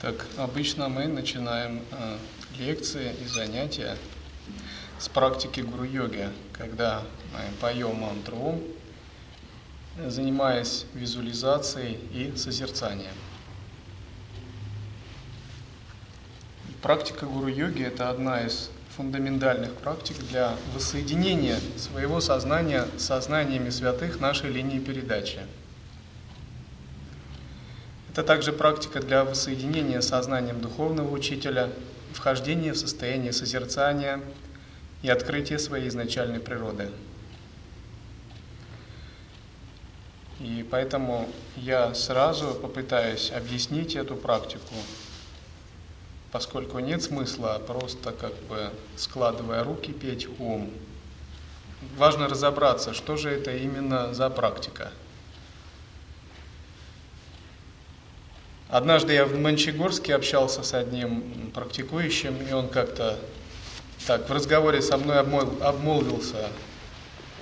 Так, обычно мы начинаем э, лекции и занятия с практики гуру-йоги, когда мы поем мантру занимаясь визуализацией и созерцанием. Практика гуру-йоги – это одна из фундаментальных практик для воссоединения своего сознания с сознаниями святых нашей линии передачи – это также практика для воссоединения сознанием духовного учителя, вхождения в состояние созерцания и открытия своей изначальной природы. И поэтому я сразу попытаюсь объяснить эту практику, поскольку нет смысла просто как бы складывая руки петь ум. Важно разобраться, что же это именно за практика – Однажды я в Мончегорске общался с одним практикующим, и он как-то так в разговоре со мной обмолвился.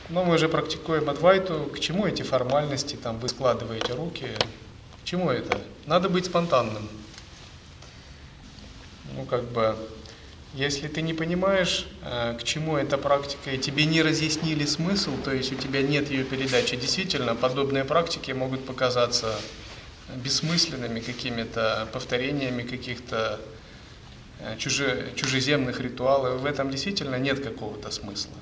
Но мы же практикуем Адвайту, к чему эти формальности, там вы складываете руки, к чему это? Надо быть спонтанным. Ну, как бы, если ты не понимаешь, э, к чему эта практика, и тебе не разъяснили смысл, то есть у тебя нет ее передачи, действительно, подобные практики могут показаться бессмысленными какими-то повторениями каких-то э, чуже, чужеземных ритуалов. В этом действительно нет какого-то смысла.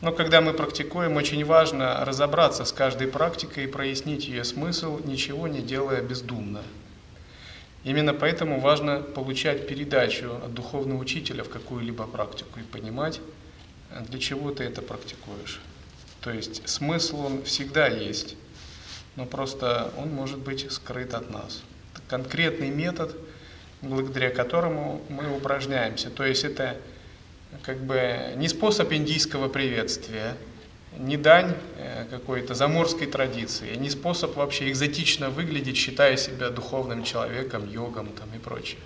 Но когда мы практикуем, очень важно разобраться с каждой практикой и прояснить ее смысл, ничего не делая бездумно. Именно поэтому важно получать передачу от духовного учителя в какую-либо практику и понимать, для чего ты это практикуешь. То есть смысл он всегда есть но просто он может быть скрыт от нас. Это конкретный метод, благодаря которому мы упражняемся. То есть это как бы не способ индийского приветствия, не дань э, какой-то заморской традиции, не способ вообще экзотично выглядеть, считая себя духовным человеком, йогом там и прочее.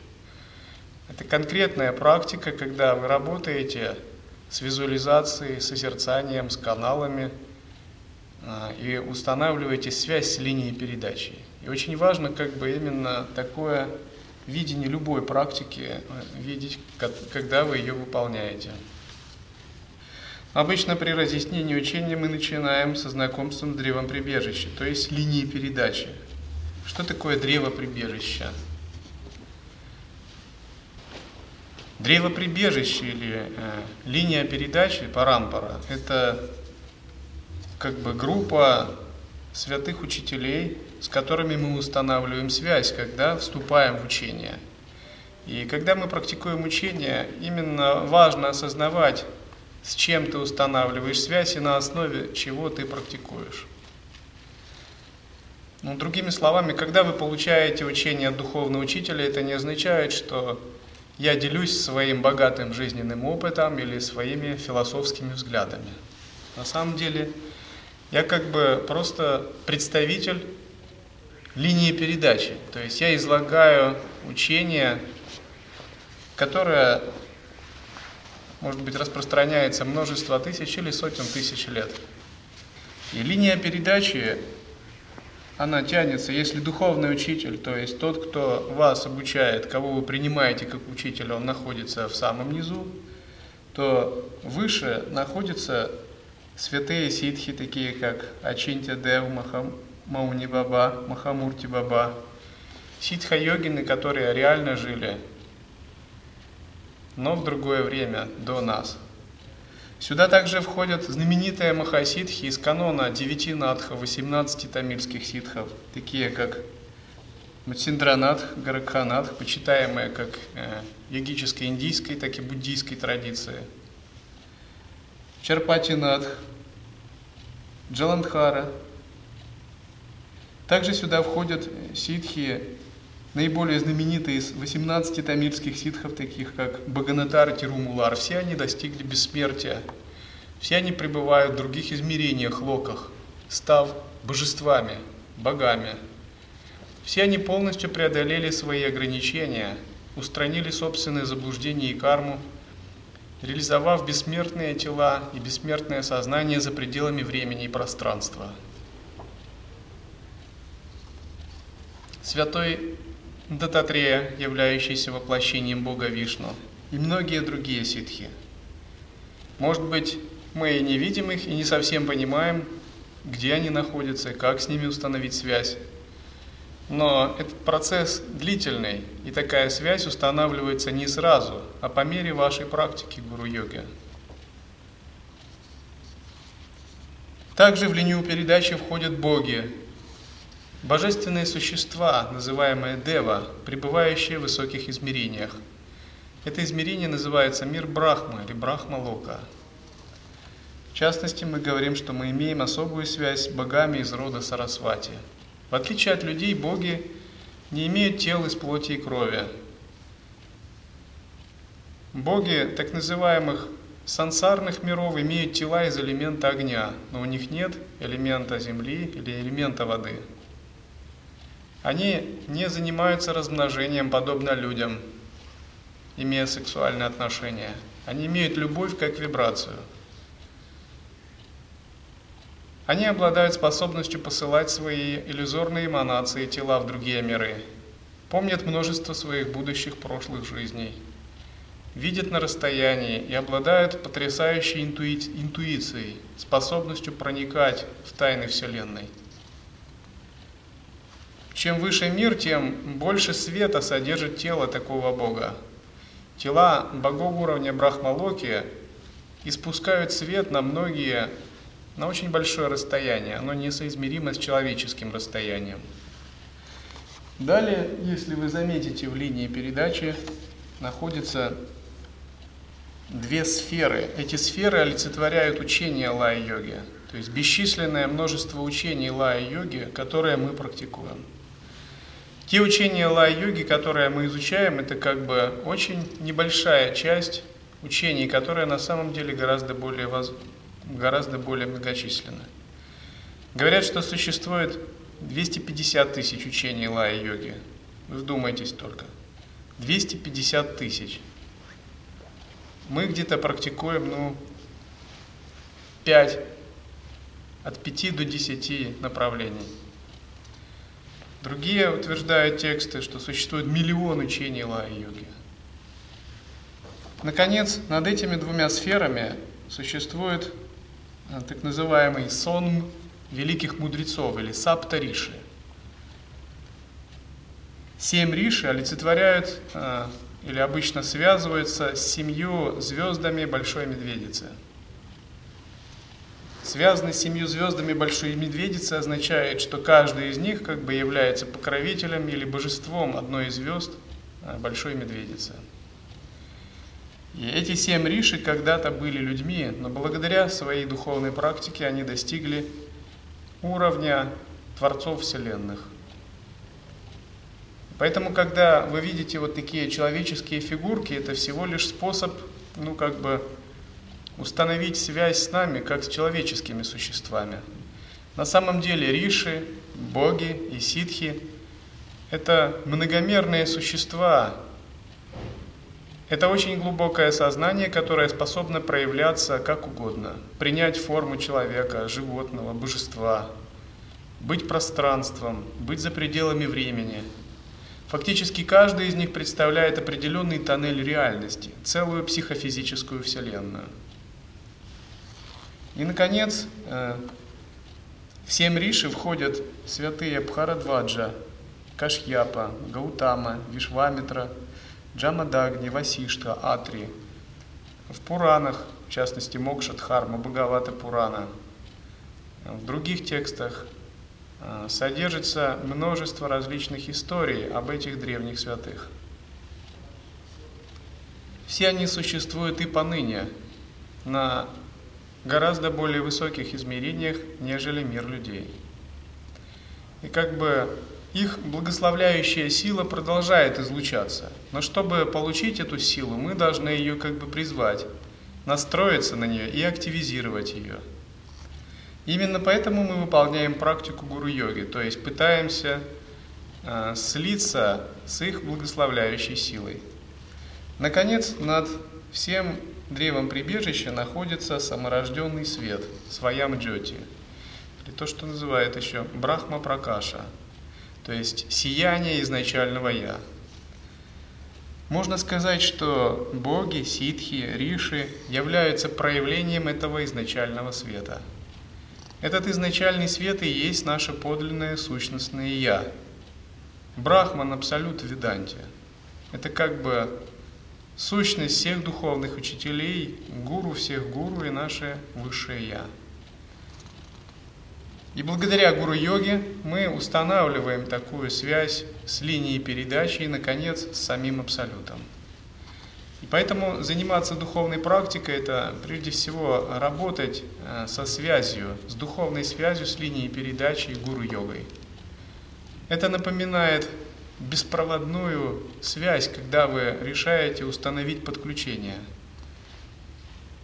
Это конкретная практика, когда вы работаете с визуализацией, созерцанием, с каналами, и устанавливаете связь с линией передачи. И очень важно как бы именно такое видение любой практики э, видеть, когда вы ее выполняете. Обычно при разъяснении учения мы начинаем со знакомством с древом прибежища, то есть линии передачи. Что такое древо прибежища? Древо прибежища или э, линия передачи, парампара, это как бы группа святых учителей, с которыми мы устанавливаем связь, когда вступаем в учение. И когда мы практикуем учение, именно важно осознавать, с чем ты устанавливаешь связь и на основе чего ты практикуешь. Ну, другими словами, когда вы получаете учение от духовного учителя, это не означает, что я делюсь своим богатым жизненным опытом или своими философскими взглядами. На самом деле, я как бы просто представитель линии передачи. То есть я излагаю учение, которое, может быть, распространяется множество тысяч или сотен тысяч лет. И линия передачи, она тянется, если духовный учитель, то есть тот, кто вас обучает, кого вы принимаете как учителя, он находится в самом низу, то выше находится Святые ситхи, такие как Ачинтя Дев, Махам, Мауни Баба, Махамурти Баба, ситха-йогины, которые реально жили, но в другое время, до нас. Сюда также входят знаменитые махасидхи из канона девяти надха, 18 тамильских ситхов, такие как Матсиндранат, Гаракханат, почитаемые как э, йогической индийской, так и буддийской традиции. Чарпатинат, Джаландхара. Также сюда входят ситхи, наиболее знаменитые из 18 тамильских ситхов, таких как Баганатар Тирумулар. Все они достигли бессмертия. Все они пребывают в других измерениях, локах, став божествами, богами. Все они полностью преодолели свои ограничения, устранили собственные заблуждения и карму, реализовав бессмертные тела и бессмертное сознание за пределами времени и пространства. Святой Дататрея, являющийся воплощением Бога Вишну, и многие другие ситхи. Может быть, мы и не видим их, и не совсем понимаем, где они находятся, как с ними установить связь. Но этот процесс длительный, и такая связь устанавливается не сразу, а по мере вашей практики гуру-йоги. Также в линию передачи входят боги, божественные существа, называемые Дева, пребывающие в высоких измерениях. Это измерение называется мир Брахмы или Брахма-лока. В частности, мы говорим, что мы имеем особую связь с богами из рода Сарасвати – в отличие от людей, боги не имеют тел из плоти и крови. Боги так называемых сансарных миров имеют тела из элемента огня, но у них нет элемента земли или элемента воды. Они не занимаются размножением, подобно людям, имея сексуальные отношения. Они имеют любовь как вибрацию – они обладают способностью посылать свои иллюзорные эманации тела в другие миры, помнят множество своих будущих прошлых жизней, видят на расстоянии и обладают потрясающей интуи... интуицией, способностью проникать в тайны Вселенной. Чем выше мир, тем больше света содержит тело такого Бога. Тела богов уровня Брахмалоки испускают свет на многие на очень большое расстояние, оно несоизмеримо с человеческим расстоянием. Далее, если вы заметите, в линии передачи находятся две сферы. Эти сферы олицетворяют учение лая-йоги, то есть бесчисленное множество учений лая-йоги, которые мы практикуем. Те учения лая-йоги, которые мы изучаем, это как бы очень небольшая часть учений, которые на самом деле гораздо более гораздо более многочисленны. Говорят, что существует 250 тысяч учений лая-йоги. Вы вдумайтесь только. 250 тысяч. Мы где-то практикуем, ну, 5, от 5 до 10 направлений. Другие утверждают тексты, что существует миллион учений лая-йоги. Наконец, над этими двумя сферами существует так называемый сон великих мудрецов или сапта риши. Семь риши олицетворяют э, или обычно связываются с семью звездами Большой Медведицы. Связанный с семью звездами Большой Медведицы означает, что каждый из них как бы является покровителем или божеством одной из звезд э, Большой Медведицы. И эти семь риши когда-то были людьми, но благодаря своей духовной практике они достигли уровня творцов вселенных. Поэтому, когда вы видите вот такие человеческие фигурки, это всего лишь способ, ну, как бы, установить связь с нами, как с человеческими существами. На самом деле риши, боги и ситхи – это многомерные существа, это очень глубокое сознание, которое способно проявляться как угодно, принять форму человека, животного, божества, быть пространством, быть за пределами времени. Фактически каждый из них представляет определенный тоннель реальности, целую психофизическую вселенную. И, наконец, э, в семь риши входят святые Бхарадваджа, Кашьяпа, Гаутама, Вишвамитра – Джамадагни, Васиштха, Атри. В Пуранах, в частности Мокшадхарма, Бхагавата Пурана, в других текстах э, содержится множество различных историй об этих древних святых. Все они существуют и поныне на гораздо более высоких измерениях, нежели мир людей. И как бы их благословляющая сила продолжает излучаться. Но чтобы получить эту силу, мы должны ее как бы призвать, настроиться на нее и активизировать ее. Именно поэтому мы выполняем практику гуру-йоги, то есть пытаемся э, слиться с их благословляющей силой. Наконец, над всем древом прибежища находится саморожденный свет, своям джоти, или то, что называют еще Брахма Пракаша – то есть сияние изначального Я. Можно сказать, что боги, ситхи, риши являются проявлением этого изначального света. Этот изначальный свет и есть наше подлинное сущностное Я. Брахман – абсолют Веданте. Это как бы сущность всех духовных учителей, гуру всех гуру и наше высшее Я. И благодаря гуру-йоге мы устанавливаем такую связь с линией передачи и, наконец, с самим Абсолютом. И поэтому заниматься духовной практикой – это прежде всего работать э, со связью, с духовной связью, с линией передачи гуру-йогой. Это напоминает беспроводную связь, когда вы решаете установить подключение.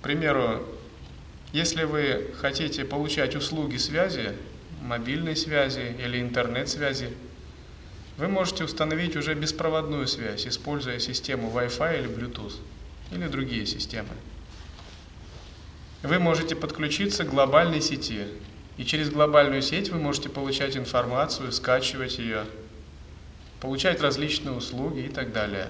К примеру, если вы хотите получать услуги связи, мобильной связи или интернет-связи, вы можете установить уже беспроводную связь, используя систему Wi-Fi или Bluetooth, или другие системы. Вы можете подключиться к глобальной сети, и через глобальную сеть вы можете получать информацию, скачивать ее, получать различные услуги и так далее.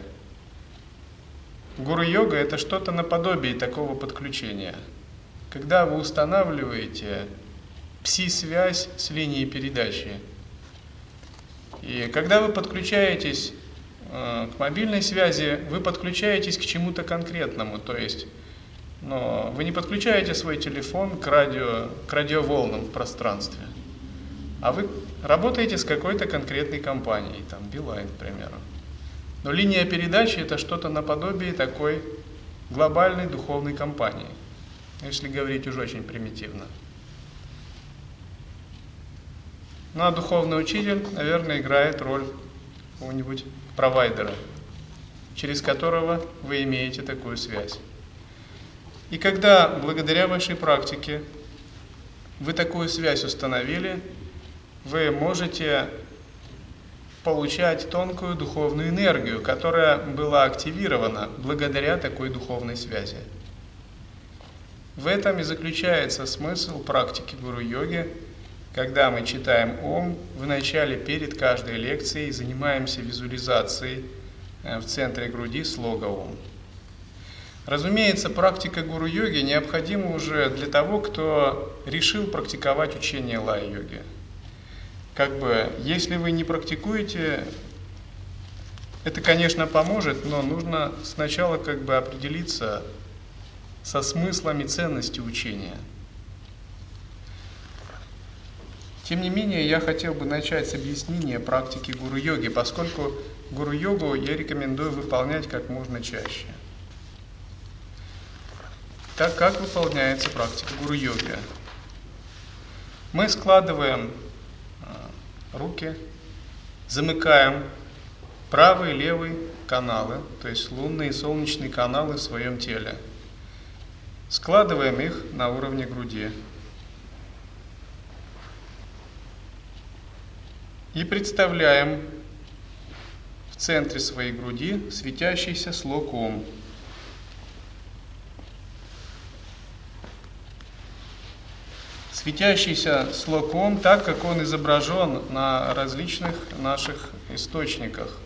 Гуру-йога – это что-то наподобие такого подключения – когда вы устанавливаете пси-связь с линией передачи. И когда вы подключаетесь э, к мобильной связи, вы подключаетесь к чему-то конкретному, то есть но вы не подключаете свой телефон к, радио, к радиоволнам в пространстве, а вы работаете с какой-то конкретной компанией, там Билайн, к примеру. Но линия передачи это что-то наподобие такой глобальной духовной компании – если говорить уже очень примитивно. Ну а духовный учитель, наверное, играет роль какого-нибудь провайдера, через которого вы имеете такую связь. И когда благодаря вашей практике вы такую связь установили, вы можете получать тонкую духовную энергию, которая была активирована благодаря такой духовной связи. В этом и заключается смысл практики гуру-йоги, когда мы читаем Ом, в начале перед каждой лекцией занимаемся визуализацией э, в центре груди слога Ом. Разумеется, практика гуру-йоги необходима уже для того, кто решил практиковать учение лай-йоги. Как бы, если вы не практикуете, это, конечно, поможет, но нужно сначала как бы определиться, со смыслами ценности учения. Тем не менее, я хотел бы начать с объяснения практики гуру-йоги, поскольку гуру-йогу я рекомендую выполнять как можно чаще. Так как выполняется практика гуру-йоги? Мы складываем а, руки, замыкаем правый и левый каналы, то есть лунные и солнечные каналы в своем теле – Складываем их на уровне груди. И представляем в центре своей груди светящийся слог Ом. Светящийся слог Ом так, как он изображен на различных наших источниках.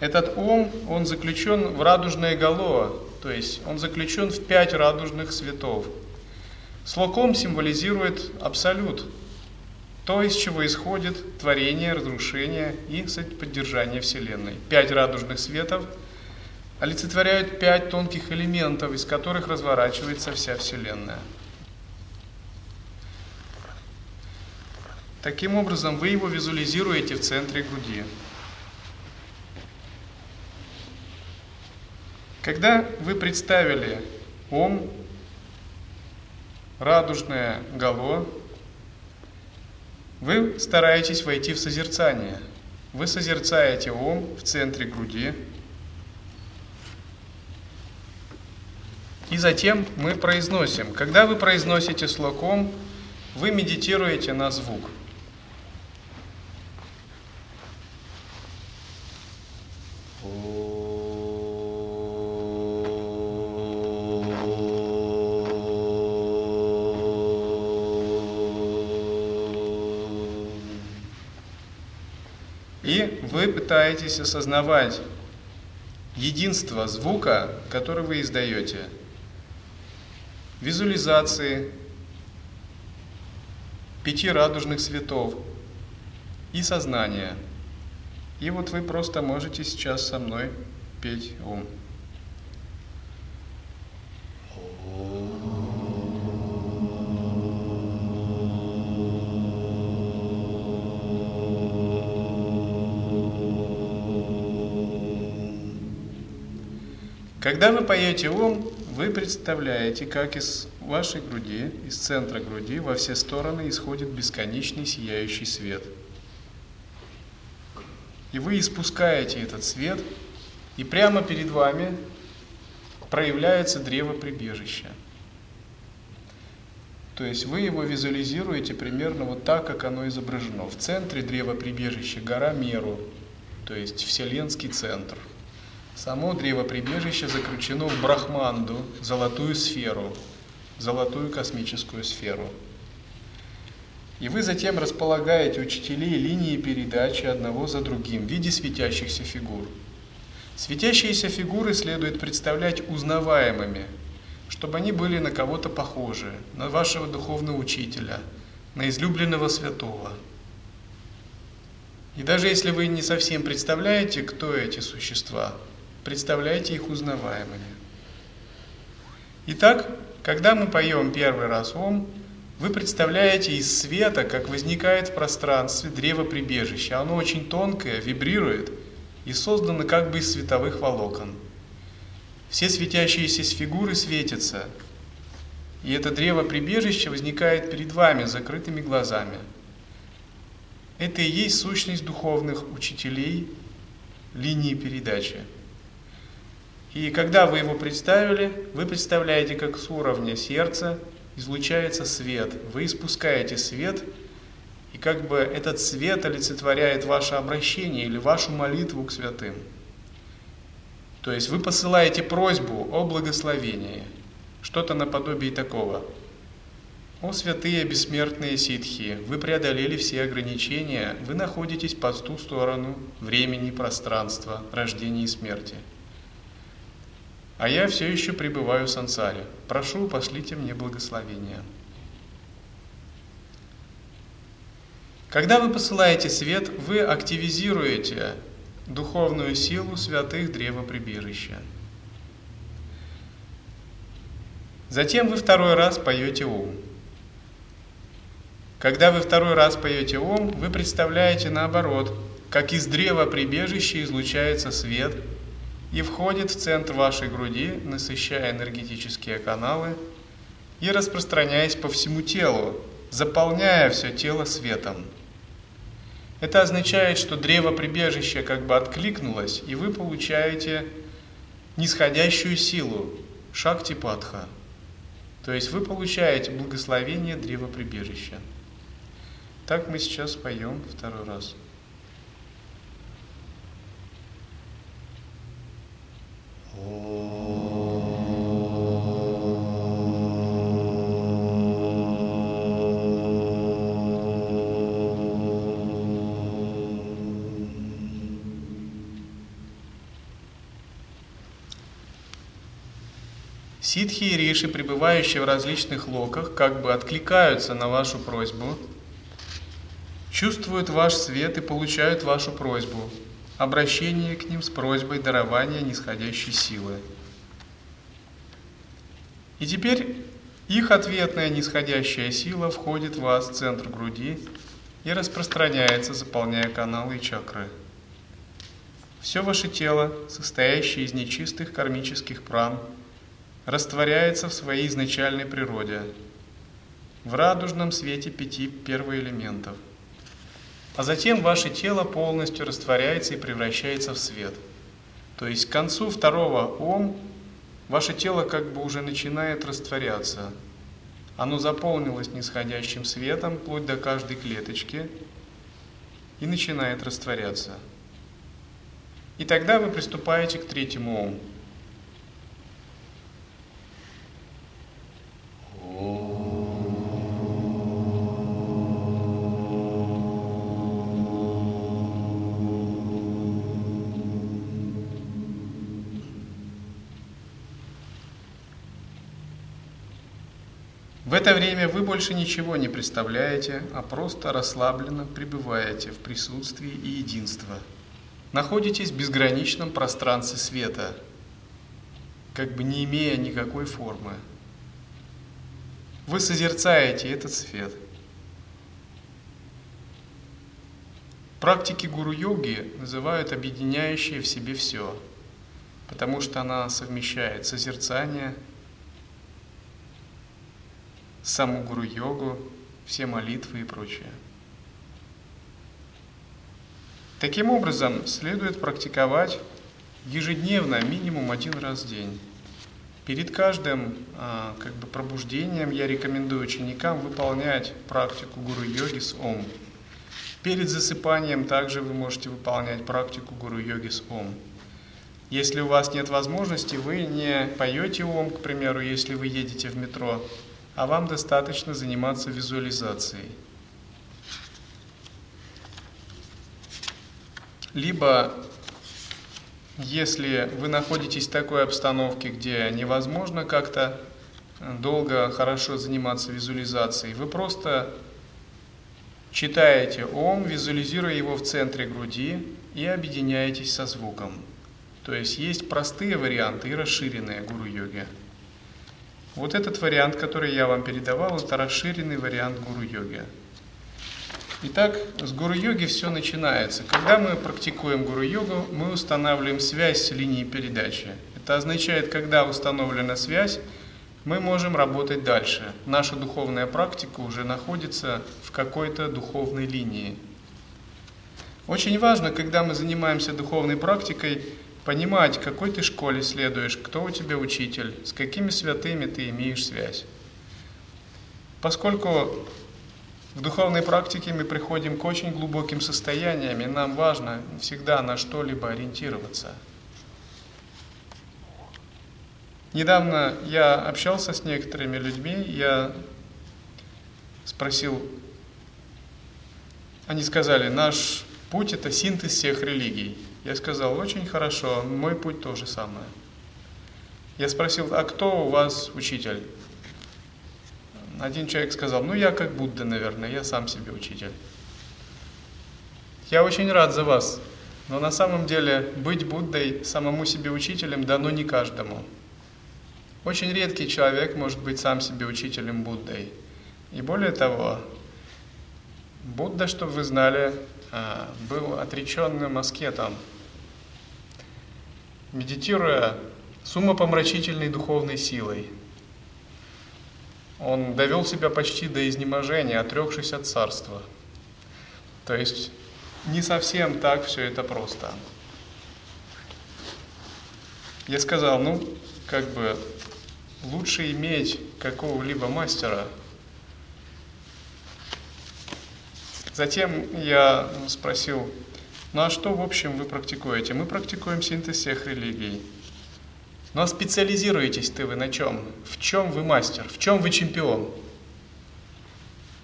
Этот Ом, он заключен в радужное гало, то есть он заключен в пять радужных светов. Слоком символизирует абсолют, то, из чего исходит творение, разрушение и поддержание Вселенной. Пять радужных светов олицетворяют пять тонких элементов, из которых разворачивается вся Вселенная. Таким образом, вы его визуализируете в центре груди. Когда вы представили Ом, радужное гало, вы стараетесь войти в созерцание. Вы созерцаете Ом в центре груди. И затем мы произносим. Когда вы произносите слог Ом, вы медитируете на звук – вы пытаетесь осознавать единство звука, который вы издаете, визуализации пяти радужных светов и сознания. И вот вы просто можете сейчас со мной петь ум. Когда вы поете ум, вы представляете, как из вашей груди, из центра груди во все стороны исходит бесконечный сияющий свет. И вы испускаете этот свет, и прямо перед вами проявляется древо прибежища. То есть вы его визуализируете примерно вот так, как оно изображено. В центре древа прибежища гора Меру, то есть Вселенский центр – Само древо прибежища заключено в Брахманду, золотую сферу, золотую космическую сферу. И вы затем располагаете учителей линии передачи одного за другим в виде светящихся фигур. Светящиеся фигуры следует представлять узнаваемыми, чтобы они были на кого-то похожи, на вашего духовного учителя, на излюбленного святого. И даже если вы не совсем представляете, кто эти существа – представляйте их узнаваемыми. Итак, когда мы поем первый раз Ом, вы представляете из света, как возникает в пространстве древо прибежища. Оно очень тонкое, вибрирует и создано как бы из световых волокон. Все светящиеся фигуры светятся, и это древо прибежища возникает перед вами закрытыми глазами. Это и есть сущность духовных учителей линии передачи. И когда вы его представили, вы представляете, как с уровня сердца излучается свет. Вы испускаете свет, и как бы этот свет олицетворяет ваше обращение или вашу молитву к святым. То есть вы посылаете просьбу о благословении, что-то наподобие такого. О святые бессмертные ситхи, вы преодолели все ограничения, вы находитесь по ту сторону времени, пространства, рождения и смерти – а я все еще пребываю в сансаре. Прошу, пошлите мне благословения. Когда вы посылаете свет, вы активизируете духовную силу святых древоприбежища. Затем вы второй раз поете ум. Когда вы второй раз поете ум, вы представляете наоборот, как из древа прибежища излучается свет – и входит в центр вашей груди, насыщая энергетические каналы и распространяясь по всему телу, заполняя все тело светом. Это означает, что древо прибежища как бы откликнулось, и вы получаете нисходящую силу, шакти патха. То есть вы получаете благословение древа прибежища. Так мы сейчас поем второй раз. Ситхи и риши, пребывающие в различных локах, как бы откликаются на вашу просьбу, чувствуют ваш свет и получают вашу просьбу – обращение к ним с просьбой дарования нисходящей силы. И теперь их ответная нисходящая сила входит в вас в центр груди и распространяется, заполняя каналы и чакры. Все ваше тело, состоящее из нечистых кармических пран, растворяется в своей изначальной природе, в радужном свете пяти первоэлементов – а затем ваше тело полностью растворяется и превращается в свет. То есть к концу второго ом ваше тело как бы уже начинает растворяться. Оно заполнилось нисходящим светом, вплоть до каждой клеточки, и начинает растворяться. И тогда вы приступаете к третьему ому. В это время вы больше ничего не представляете, а просто расслабленно пребываете в присутствии и единства. Находитесь в безграничном пространстве света, как бы не имея никакой формы. Вы созерцаете этот свет. Практики гуру-йоги называют объединяющие в себе все, потому что она совмещает созерцание, саму гуру-йогу, все молитвы и прочее. Таким образом, следует практиковать ежедневно, минимум один раз в день. Перед каждым а, как бы, пробуждением я рекомендую ученикам выполнять практику гуру-йоги с Ом. Перед засыпанием также вы можете выполнять практику гуру-йоги с Ом. Если у вас нет возможности, вы не поете Ом, к примеру, если вы едете в метро, а вам достаточно заниматься визуализацией. Либо, если вы находитесь в такой обстановке, где невозможно как-то долго, хорошо заниматься визуализацией, вы просто читаете Ом, визуализируя его в центре груди и объединяетесь со звуком. То есть есть простые варианты и расширенные гуру-йоги. Вот этот вариант, который я вам передавал, это расширенный вариант гуру-йоги. Итак, с гуру-йоги все начинается. Когда мы практикуем гуру-йогу, мы устанавливаем связь с линией передачи. Это означает, когда установлена связь, мы можем работать дальше. Наша духовная практика уже находится в какой-то духовной линии. Очень важно, когда мы занимаемся духовной практикой, понимать, какой ты школе следуешь, кто у тебя учитель, с какими святыми ты имеешь связь. Поскольку в духовной практике мы приходим к очень глубоким состояниям, и нам важно всегда на что-либо ориентироваться. Недавно я общался с некоторыми людьми, я спросил, они сказали, наш путь это синтез всех религий. Я сказал, очень хорошо, мой путь то же самое. Я спросил, а кто у вас учитель? Один человек сказал, ну я как Будда, наверное, я сам себе учитель. Я очень рад за вас, но на самом деле быть Буддой, самому себе учителем дано не каждому. Очень редкий человек может быть сам себе учителем Буддой. И более того, Будда, чтобы вы знали, а, был отреченным аскетом, медитируя с умопомрачительной духовной силой. Он довел себя почти до изнеможения, отрекшись от царства. То есть не совсем так все это просто. Я сказал, ну, как бы лучше иметь какого-либо мастера. Затем я спросил, ну а что, в общем, вы практикуете? Мы практикуем синтез всех религий. Ну а специализируетесь ты вы на чем? В чем вы мастер? В чем вы чемпион?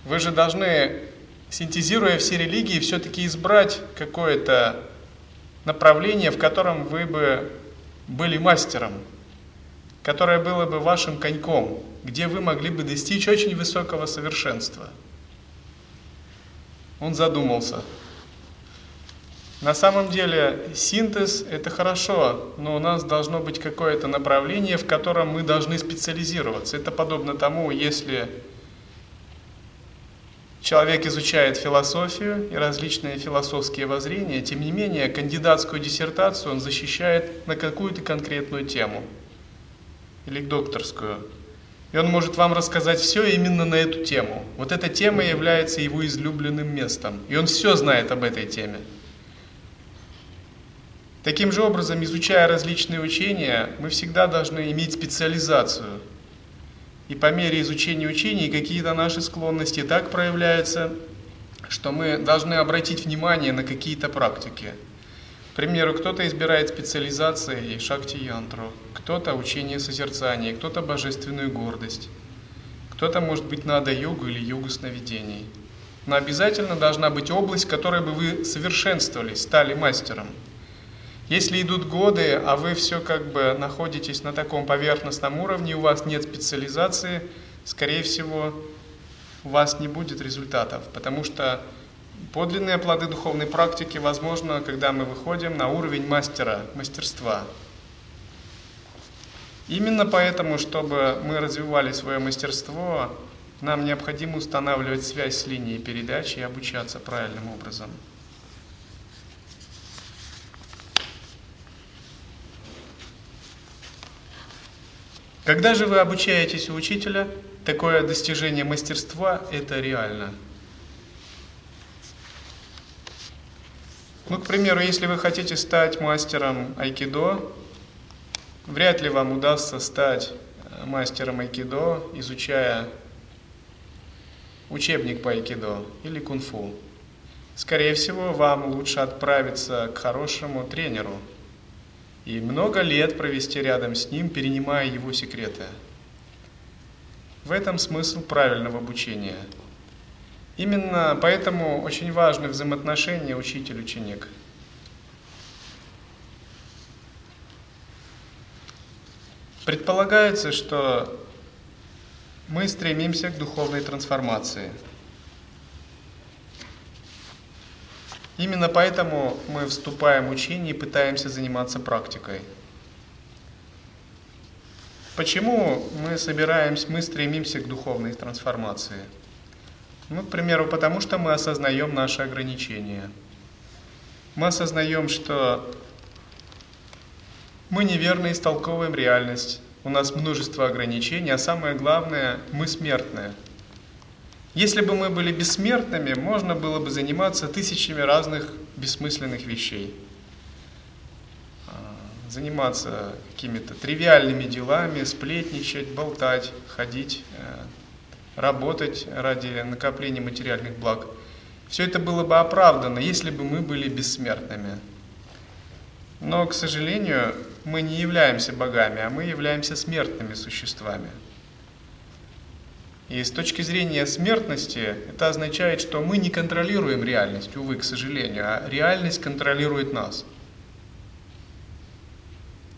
Вы же должны, синтезируя все религии, все-таки избрать какое-то направление, в котором вы бы были мастером, которое было бы вашим коньком, где вы могли бы достичь очень высокого совершенства. Он задумался. На самом деле синтез – это хорошо, но у нас должно быть какое-то направление, в котором мы должны специализироваться. Это подобно тому, если человек изучает философию и различные философские воззрения, тем не менее кандидатскую диссертацию он защищает на какую-то конкретную тему или докторскую. И он может вам рассказать все именно на эту тему. Вот эта тема является его излюбленным местом, и он все знает об этой теме. Таким же образом, изучая различные учения, мы всегда должны иметь специализацию. И по мере изучения учений какие-то наши склонности так проявляются, что мы должны обратить внимание на какие-то практики. К примеру, кто-то избирает специализации шакти-янтру, кто-то учение созерцания, кто-то божественную гордость, кто-то может быть надо йогу или йогу сновидений. Но обязательно должна быть область, в которой бы вы совершенствовались, стали мастером – если идут годы, а вы все как бы находитесь на таком поверхностном уровне, у вас нет специализации, скорее всего, у вас не будет результатов, потому что подлинные плоды духовной практики возможно, когда мы выходим на уровень мастера, мастерства. Именно поэтому, чтобы мы развивали свое мастерство, нам необходимо устанавливать связь с линией передачи и обучаться правильным образом. Когда же вы обучаетесь у учителя, такое достижение мастерства – это реально. Ну, к примеру, если вы хотите стать мастером айкидо, вряд ли вам удастся стать э, мастером айкидо, изучая учебник по айкидо или кунг-фу. Скорее всего, вам лучше отправиться к хорошему тренеру – и много лет провести рядом с ним, перенимая его секреты. В этом смысл правильного обучения. Именно поэтому очень важны взаимоотношения учитель-ученик. Предполагается, что мы стремимся к духовной трансформации – Именно поэтому мы вступаем в учение и пытаемся заниматься практикой. Почему мы собираемся, мы стремимся к духовной трансформации? Ну, к примеру, потому что мы осознаем наши ограничения. Мы осознаем, что мы неверно истолковываем реальность, у нас множество ограничений, а самое главное, мы смертные – если бы мы были бессмертными, можно было бы заниматься тысячами разных бессмысленных вещей. А, заниматься какими-то тривиальными делами, сплетничать, болтать, ходить, э, работать ради накопления материальных благ. Все это было бы оправдано, если бы мы были бессмертными. Но, к сожалению, мы не являемся богами, а мы являемся смертными существами – и с точки зрения смертности это означает, что мы не контролируем реальность, увы, к сожалению, а реальность контролирует нас.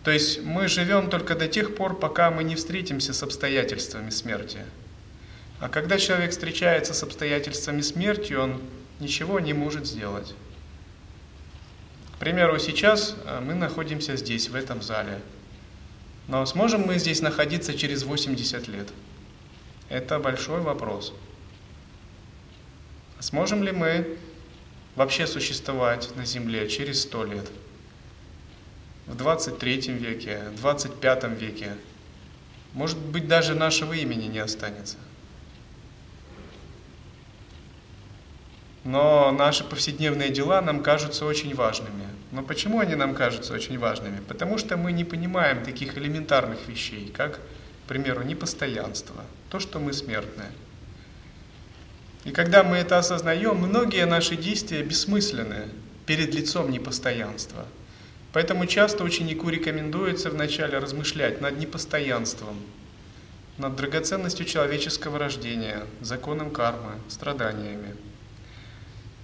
То есть мы живем только до тех пор, пока мы не встретимся с обстоятельствами смерти. А когда человек встречается с обстоятельствами смерти, он ничего не может сделать. К примеру, сейчас э, мы находимся здесь, в этом зале. Но сможем мы здесь находиться через 80 лет? Это большой вопрос. Сможем ли мы вообще существовать на Земле через сто лет? В 23 веке, в 25 веке? Может быть, даже нашего имени не останется. Но наши повседневные дела нам кажутся очень важными. Но почему они нам кажутся очень важными? Потому что мы не понимаем таких элементарных вещей, как примеру, непостоянство, то, что мы смертные. И когда мы это осознаем, многие наши действия бессмысленны перед лицом непостоянства. Поэтому часто ученику рекомендуется вначале размышлять над непостоянством, над драгоценностью человеческого рождения, законом кармы, страданиями.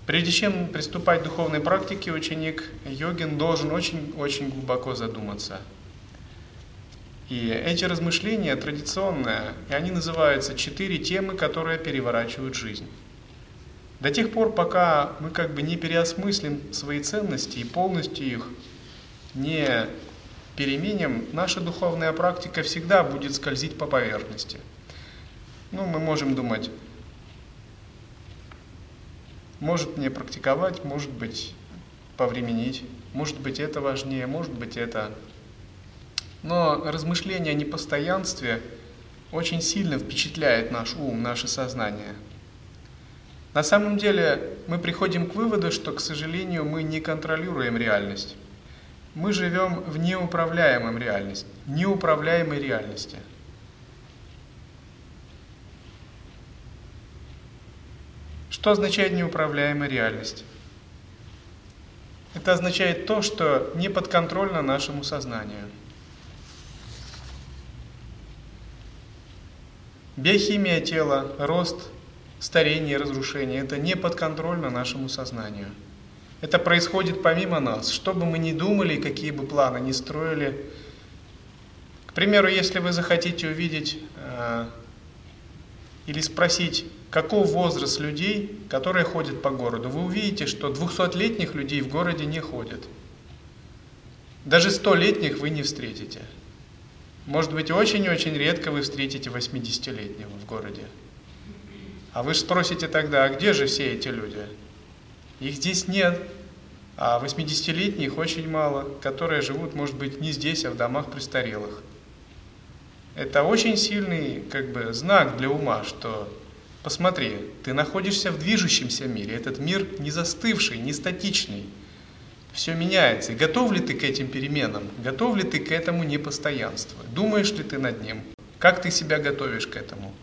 Прежде чем приступать к духовной практике, ученик йогин должен очень-очень глубоко задуматься – и эти размышления традиционные, и они называются «четыре темы, которые переворачивают жизнь». До тех пор, пока мы как бы не переосмыслим свои ценности и полностью их не переменим, наша духовная практика всегда будет скользить по поверхности. Ну, мы можем думать, может мне практиковать, может быть повременить, может быть это важнее, может быть это но размышление о непостоянстве очень сильно впечатляет наш ум, наше сознание. На самом деле мы приходим к выводу, что, к сожалению, мы не контролируем реальность. Мы живем в неуправляемом реальности, неуправляемой реальности. Что означает неуправляемая реальность? Это означает то, что не подконтрольно нашему сознанию. Биохимия тела, рост, старение, разрушение – это не подконтрольно нашему сознанию. Это происходит помимо нас. Что бы мы ни думали, какие бы планы ни строили. К примеру, если вы захотите увидеть э, или спросить, каков возраст людей, которые ходят по городу, вы увидите, что 200-летних людей в городе не ходят. Даже 100-летних вы не встретите. Может быть, очень-очень редко вы встретите 80-летнего в городе. А вы же спросите тогда, а где же все эти люди? Их здесь нет. А 80-летних очень мало, которые живут, может быть, не здесь, а в домах престарелых. Это очень сильный как бы, знак для ума, что посмотри, ты находишься в движущемся мире, этот мир не застывший, не статичный. Все меняется. Готов ли ты к этим переменам? Готов ли ты к этому непостоянству? Думаешь ли ты над ним? Как ты себя готовишь к этому?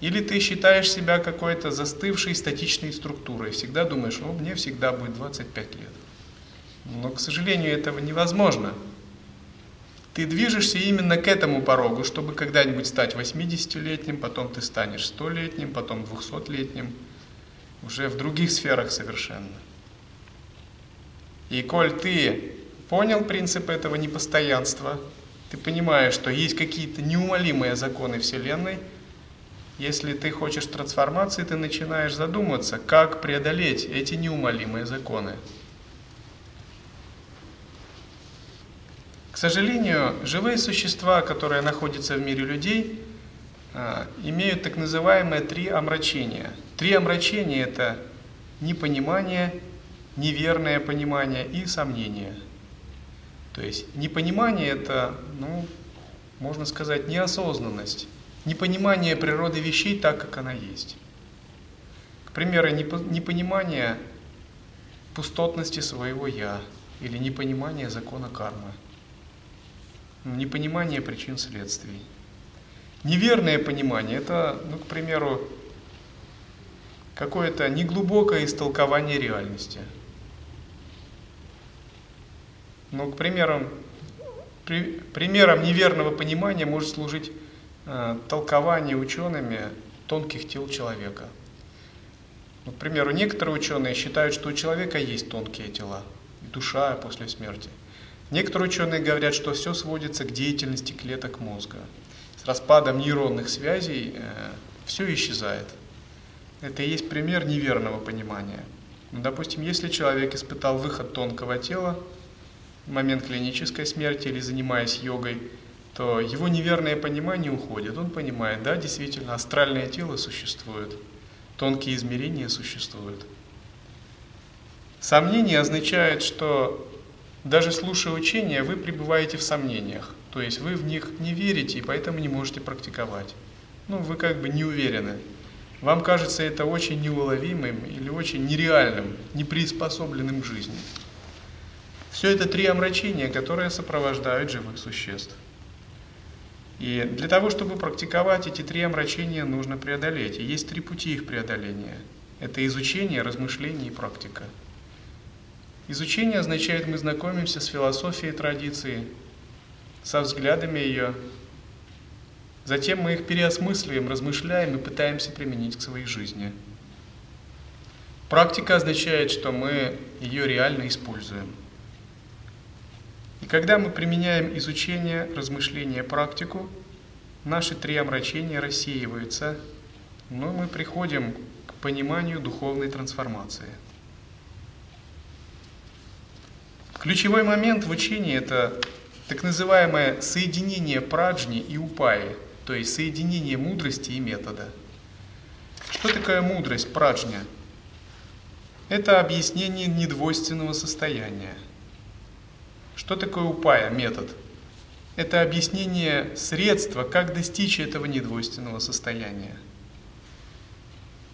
Или ты считаешь себя какой-то застывшей статичной структурой, всегда думаешь, о, мне всегда будет 25 лет. Но, к сожалению, этого невозможно. Ты движешься именно к этому порогу, чтобы когда-нибудь стать 80-летним, потом ты станешь 100-летним, потом 200-летним, уже в других сферах совершенно. И коль ты понял принцип этого непостоянства, ты понимаешь, что есть какие-то неумолимые законы Вселенной – если ты хочешь трансформации, ты начинаешь задумываться, как преодолеть эти неумолимые законы. К сожалению, живые существа, которые находятся в мире людей, а, имеют так называемые три омрачения. Три омрачения – это непонимание, неверное понимание и сомнение. То есть непонимание – это, ну, можно сказать, неосознанность непонимание природы вещей так, как она есть. К примеру, непонимание пустотности своего «я» или непонимание закона кармы, непонимание причин следствий. Неверное понимание – это, ну, к примеру, какое-то неглубокое истолкование реальности. Ну, к примеру, при, примером неверного понимания может служить Э, толкование учеными тонких тел человека. Вот, к примеру, некоторые ученые считают, что у человека есть тонкие тела, душа после смерти. Некоторые ученые говорят, что все сводится к деятельности клеток мозга. С распадом нейронных связей э, все исчезает. Это и есть пример неверного понимания. Ну, допустим, если человек испытал выход тонкого тела момент клинической смерти или занимаясь йогой, то его неверное понимание уходит. Он понимает, да, действительно, астральное тело существует, тонкие измерения существуют. Сомнение означает, что даже слушая учения, вы пребываете в сомнениях. То есть вы в них не верите и поэтому не можете практиковать. Ну, вы как бы не уверены. Вам кажется это очень неуловимым или очень нереальным, неприспособленным к жизни. Все это три омрачения, которые сопровождают живых существ. И для того, чтобы практиковать эти три омрачения, нужно преодолеть. И есть три пути их преодоления. Это изучение, размышление и практика. Изучение означает, мы знакомимся с философией традиции, со взглядами ее. Затем мы их переосмысливаем, размышляем и пытаемся применить к своей жизни. Практика означает, что мы ее реально используем. И когда мы применяем изучение, размышление, практику, наши три омрачения рассеиваются, но мы приходим к пониманию духовной трансформации. Ключевой момент в учении – это так называемое соединение праджни и упаи, то есть соединение мудрости и метода. Что такое мудрость, праджня? Это объяснение недвойственного состояния – что такое упая, метод? Это объяснение средства, как достичь этого недвойственного состояния.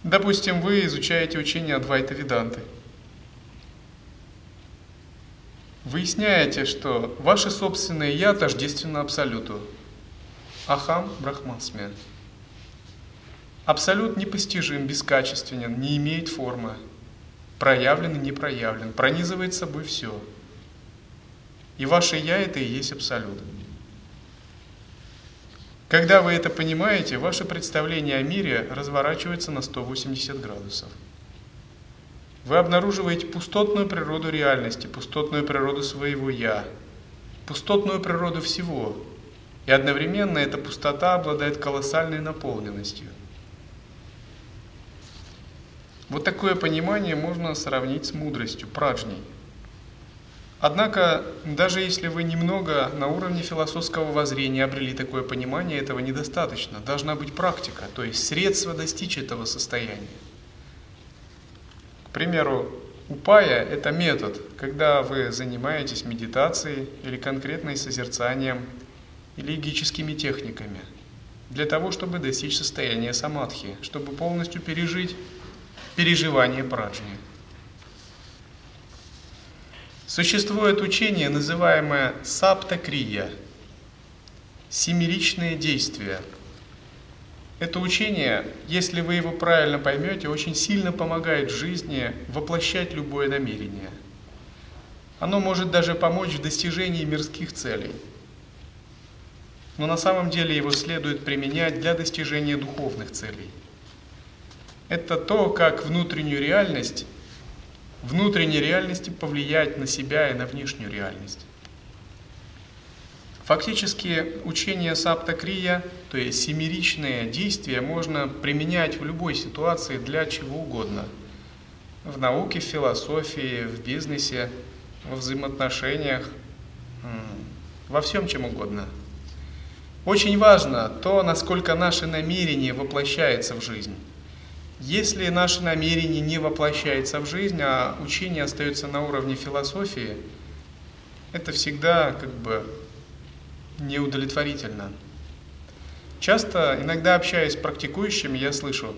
Допустим, вы изучаете учение Адвайта Веданты. Выясняете, что ваше собственное «я» тождественно Абсолюту. Ахам Брахмасме. Абсолют непостижим, бескачественен, не имеет формы. Проявлен и не проявлен, пронизывает собой все – и ваше «я» — это и есть Абсолют. Когда вы это понимаете, ваше представление о мире разворачивается на 180 градусов. Вы обнаруживаете пустотную природу реальности, пустотную природу своего «я», пустотную природу всего. И одновременно эта пустота обладает колоссальной наполненностью. Вот такое понимание можно сравнить с мудростью, праджней. Однако, даже если вы немного на уровне философского воззрения обрели такое понимание, этого недостаточно. Должна быть практика, то есть средство достичь этого состояния. К примеру, упая – это метод, когда вы занимаетесь медитацией или конкретным созерцанием или эгическими техниками для того, чтобы достичь состояния самадхи, чтобы полностью пережить переживание праджни. Существует учение, называемое саптакрия, семеричные действия. Это учение, если вы его правильно поймете, очень сильно помогает в жизни воплощать любое намерение. Оно может даже помочь в достижении мирских целей. Но на самом деле его следует применять для достижения духовных целей. Это то, как внутреннюю реальность внутренней реальности повлиять на себя и на внешнюю реальность. Фактически учение саптакрия, то есть семеричные действия, можно применять в любой ситуации для чего угодно. В науке, в философии, в бизнесе, во взаимоотношениях, во всем чем угодно. Очень важно то, насколько наше намерение воплощается в жизнь. Если наше намерение не воплощается в жизнь, а учение остается на уровне философии, это всегда как бы неудовлетворительно. Часто, иногда общаясь с практикующими, я слышу,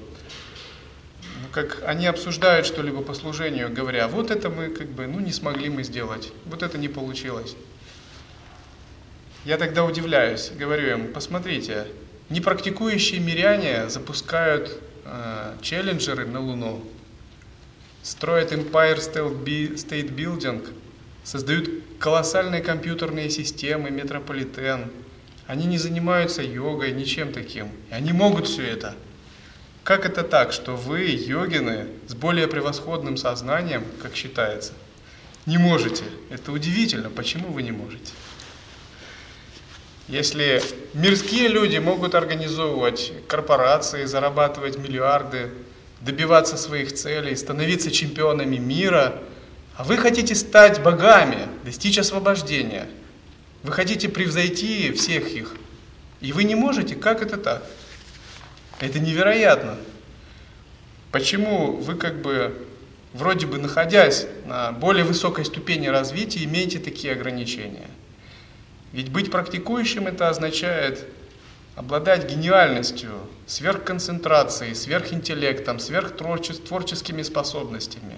ну, как они обсуждают что-либо по служению, говоря, вот это мы как бы, ну не смогли мы сделать, вот это не получилось. Я тогда удивляюсь, говорю им, посмотрите, непрактикующие миряне запускают челленджеры на Луну, строят Empire State Building, создают колоссальные компьютерные системы, метрополитен. Они не занимаются йогой, ничем таким. И они могут все это. Как это так, что вы, йогины, с более превосходным сознанием, как считается, не можете? Это удивительно. Почему вы не можете? Если мирские люди могут организовывать корпорации, зарабатывать миллиарды, добиваться своих целей, становиться чемпионами мира, а вы хотите стать богами, достичь освобождения, вы хотите превзойти всех их, и вы не можете, как это так? Это невероятно. Почему вы как бы, вроде бы находясь на более высокой ступени развития, имеете такие ограничения? Ведь быть практикующим это означает обладать гениальностью, сверхконцентрацией, сверхинтеллектом, сверхтворческими способностями.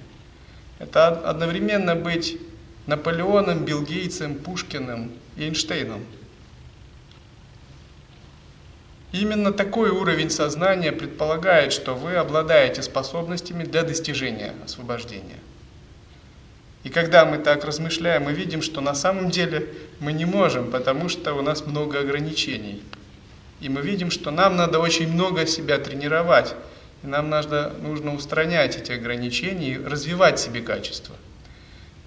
Это одновременно быть Наполеоном, Билл Гейтсом, Пушкиным и Эйнштейном. Именно такой уровень сознания предполагает, что вы обладаете способностями для достижения освобождения. И когда мы так размышляем, мы видим, что на самом деле мы не можем, потому что у нас много ограничений. И мы видим, что нам надо очень много себя тренировать. И нам нужно, нужно устранять эти ограничения и развивать себе качество.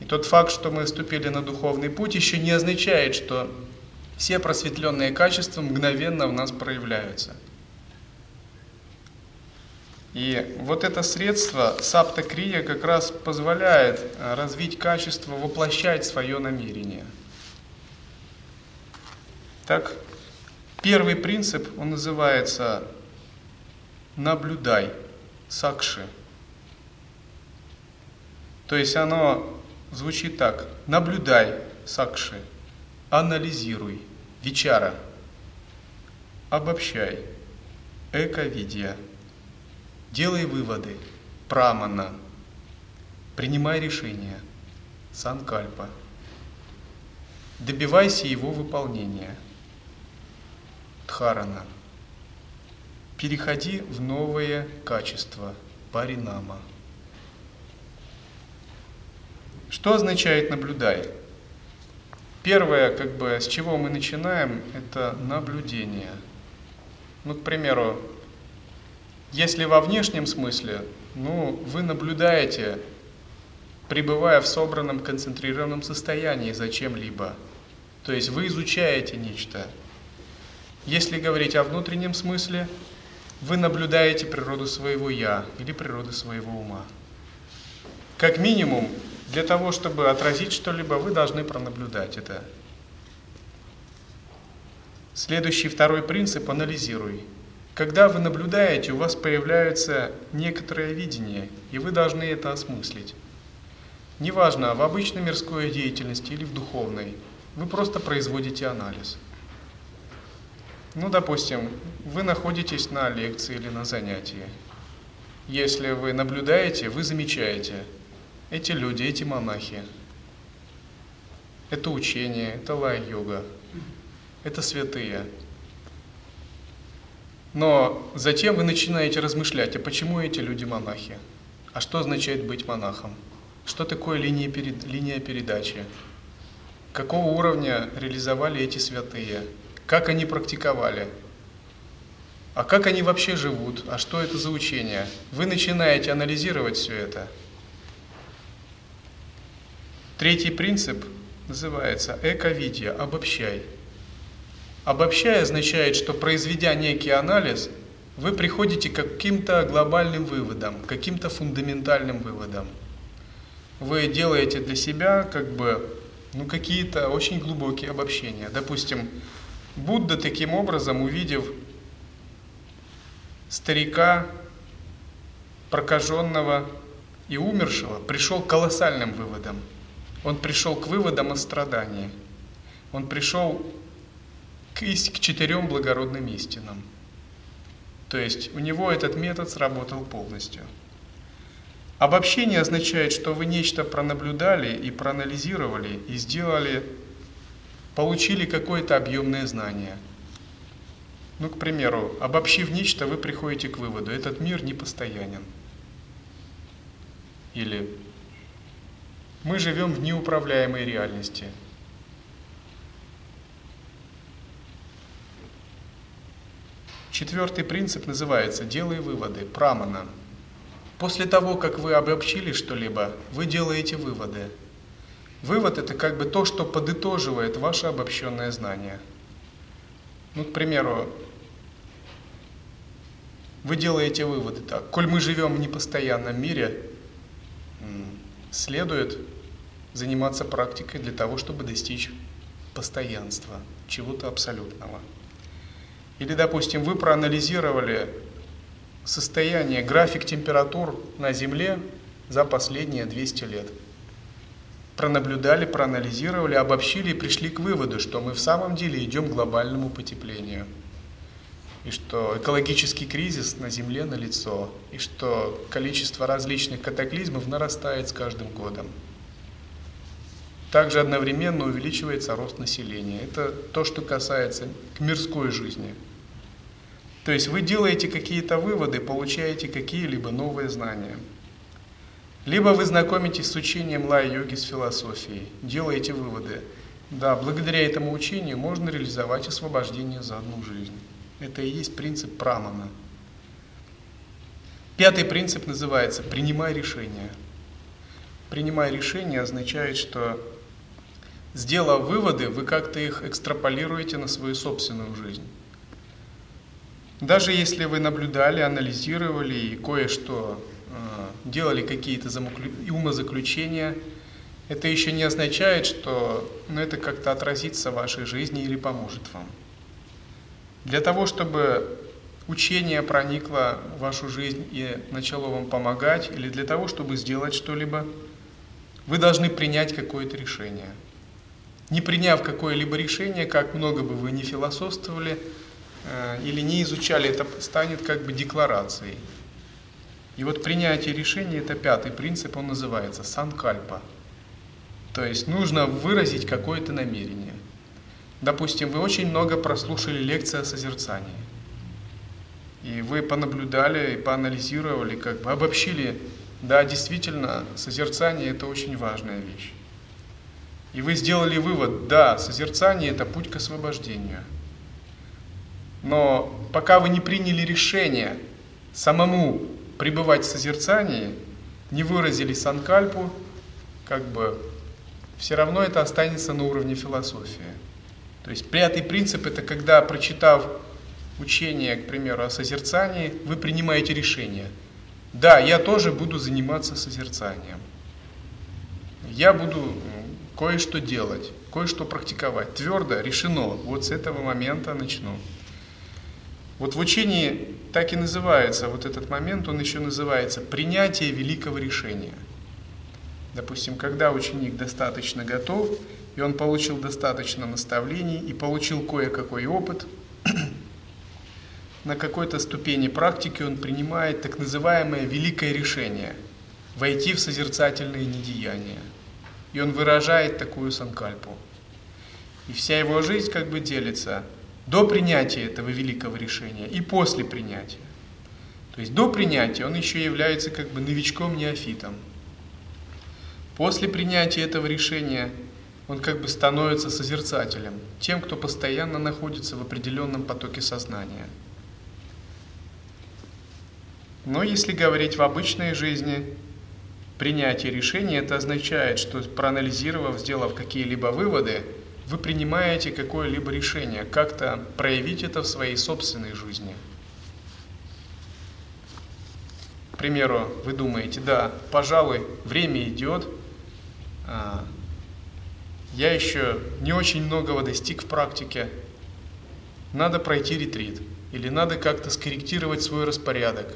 И тот факт, что мы вступили на духовный путь, еще не означает, что все просветленные качества мгновенно в нас проявляются – и вот это средство саптакрия как раз позволяет э, развить качество, воплощать свое намерение. Так, первый принцип, он называется «наблюдай», сакши. То есть оно звучит так «наблюдай, сакши», «анализируй», «вечара», «обобщай», «эковидия», Делай выводы. Прамана. Принимай решения. Санкальпа. Добивайся его выполнения. Дхарана. Переходи в новое качество. Паринама. Что означает наблюдай? Первое, как бы, с чего мы начинаем, это наблюдение. Ну, к примеру, если во внешнем смысле, ну, вы наблюдаете, пребывая в собранном, концентрированном состоянии за чем-либо. То есть вы изучаете нечто. Если говорить о внутреннем смысле, вы наблюдаете природу своего «я» или природу своего ума. Как минимум, для того, чтобы отразить что-либо, вы должны пронаблюдать это. Следующий второй принцип – анализируй. Когда вы наблюдаете, у вас появляется некоторое видение, и вы должны это осмыслить. Неважно, в обычной мирской деятельности или в духовной, вы просто производите анализ. Ну, допустим, вы находитесь на лекции или на занятии. Если вы наблюдаете, вы замечаете, эти люди, эти монахи, это учение, это лай-йога, это святые. Но затем вы начинаете размышлять, а почему эти люди монахи? А что означает быть монахом? Что такое линия, перед, линия передачи? Какого уровня реализовали эти святые? Как они практиковали? А как они вообще живут? А что это за учение? Вы начинаете анализировать все это. Третий принцип называется эковидия, обобщай. Обобщай означает, что произведя некий анализ, вы приходите к каким-то глобальным выводам, каким-то фундаментальным выводам. Вы делаете для себя как бы ну, какие-то очень глубокие обобщения. Допустим, Будда таким образом, увидев старика, прокаженного и умершего, пришел к колоссальным выводам. Он пришел к выводам о страдании. Он пришел к, к четырем благородным истинам. То есть у него этот метод сработал полностью. Обобщение означает, что вы нечто пронаблюдали и проанализировали и сделали получили какое-то объемное знание. Ну, к примеру, обобщив нечто, вы приходите к выводу, этот мир непостоянен. Или мы живем в неуправляемой реальности. Четвертый принцип называется «делай выводы», прамана. После того, как вы обобщили что-либо, вы делаете выводы – Вывод – это как бы то, что подытоживает ваше обобщенное знание. Ну, к примеру, вы делаете выводы так. Коль мы живем в непостоянном мире, следует заниматься практикой для того, чтобы достичь постоянства, чего-то абсолютного. Или, допустим, вы проанализировали состояние, график температур на Земле за последние 200 лет – пронаблюдали, проанализировали, обобщили и пришли к выводу, что мы в самом деле идем к глобальному потеплению. И что экологический кризис на Земле налицо, и что количество различных катаклизмов нарастает с каждым годом. Также одновременно увеличивается рост населения. Это то, что касается к мирской жизни. То есть вы делаете какие-то выводы, получаете какие-либо новые знания. Либо вы знакомитесь с учением лай-йоги, с философией, делаете выводы. Да, благодаря этому учению можно реализовать освобождение за одну жизнь. Это и есть принцип прамана. Пятый принцип называется «принимай решение». «Принимай решение» означает, что сделав выводы, вы как-то их экстраполируете на свою собственную жизнь. Даже если вы наблюдали, анализировали и кое-что Э, делали какие-то умозаключения, это еще не означает, что ну, это как-то отразится в вашей жизни или поможет вам. Для того, чтобы учение проникло в вашу жизнь и начало вам помогать, или для того, чтобы сделать что-либо, вы должны принять какое-то решение. Не приняв какое-либо решение, как много бы вы не философствовали э, или не изучали, это станет как бы декларацией. И вот принятие решения – это пятый принцип, он называется санкальпа. То есть нужно выразить какое-то намерение. Допустим, вы очень много прослушали лекции о созерцании. И вы понаблюдали и поанализировали, как бы обобщили, да, действительно, созерцание – это очень важная вещь. И вы сделали вывод, да, созерцание – это путь к освобождению. Но пока вы не приняли решение самому пребывать в созерцании, не выразили санкальпу, как бы все равно это останется на уровне философии. То есть пятый принцип это когда, прочитав учение, к примеру, о созерцании, вы принимаете решение. Да, я тоже буду заниматься созерцанием. Я буду кое-что делать, кое-что практиковать. Твердо решено, вот с этого момента начну. Вот в учении так и называется вот этот момент, он еще называется принятие великого решения. Допустим, когда ученик достаточно готов, и он получил достаточно наставлений, и получил кое-какой опыт, на какой-то ступени практики он принимает так называемое великое решение – войти в созерцательные недеяния. И он выражает такую санкальпу. И вся его жизнь как бы делится до принятия этого великого решения и после принятия. То есть до принятия он еще является как бы новичком-неофитом. После принятия этого решения он как бы становится созерцателем, тем, кто постоянно находится в определенном потоке сознания. Но если говорить в обычной жизни, принятие решения это означает, что проанализировав, сделав какие-либо выводы, вы принимаете какое-либо решение, как-то проявить это в своей собственной жизни. К примеру, вы думаете, да, пожалуй, время идет, а, я еще не очень многого достиг в практике, надо пройти ретрит, или надо как-то скорректировать свой распорядок,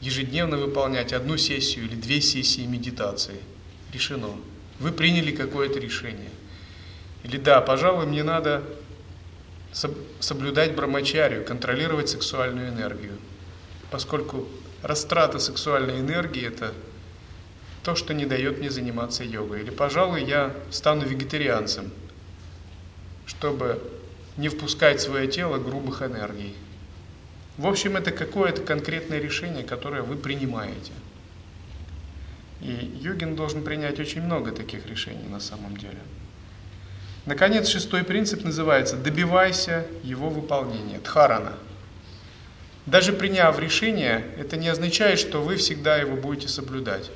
ежедневно выполнять одну сессию или две сессии медитации. Решено. Вы приняли какое-то решение. Или да, пожалуй, мне надо соблюдать брамачарию, контролировать сексуальную энергию. Поскольку растрата сексуальной энергии – это то, что не дает мне заниматься йогой. Или, пожалуй, я стану вегетарианцем, чтобы не впускать в свое тело грубых энергий. В общем, это какое-то конкретное решение, которое вы принимаете. И йогин должен принять очень много таких решений на самом деле. Наконец, шестой принцип называется «добивайся его выполнения» – дхарана. Даже приняв решение, это не означает, что вы всегда его будете соблюдать.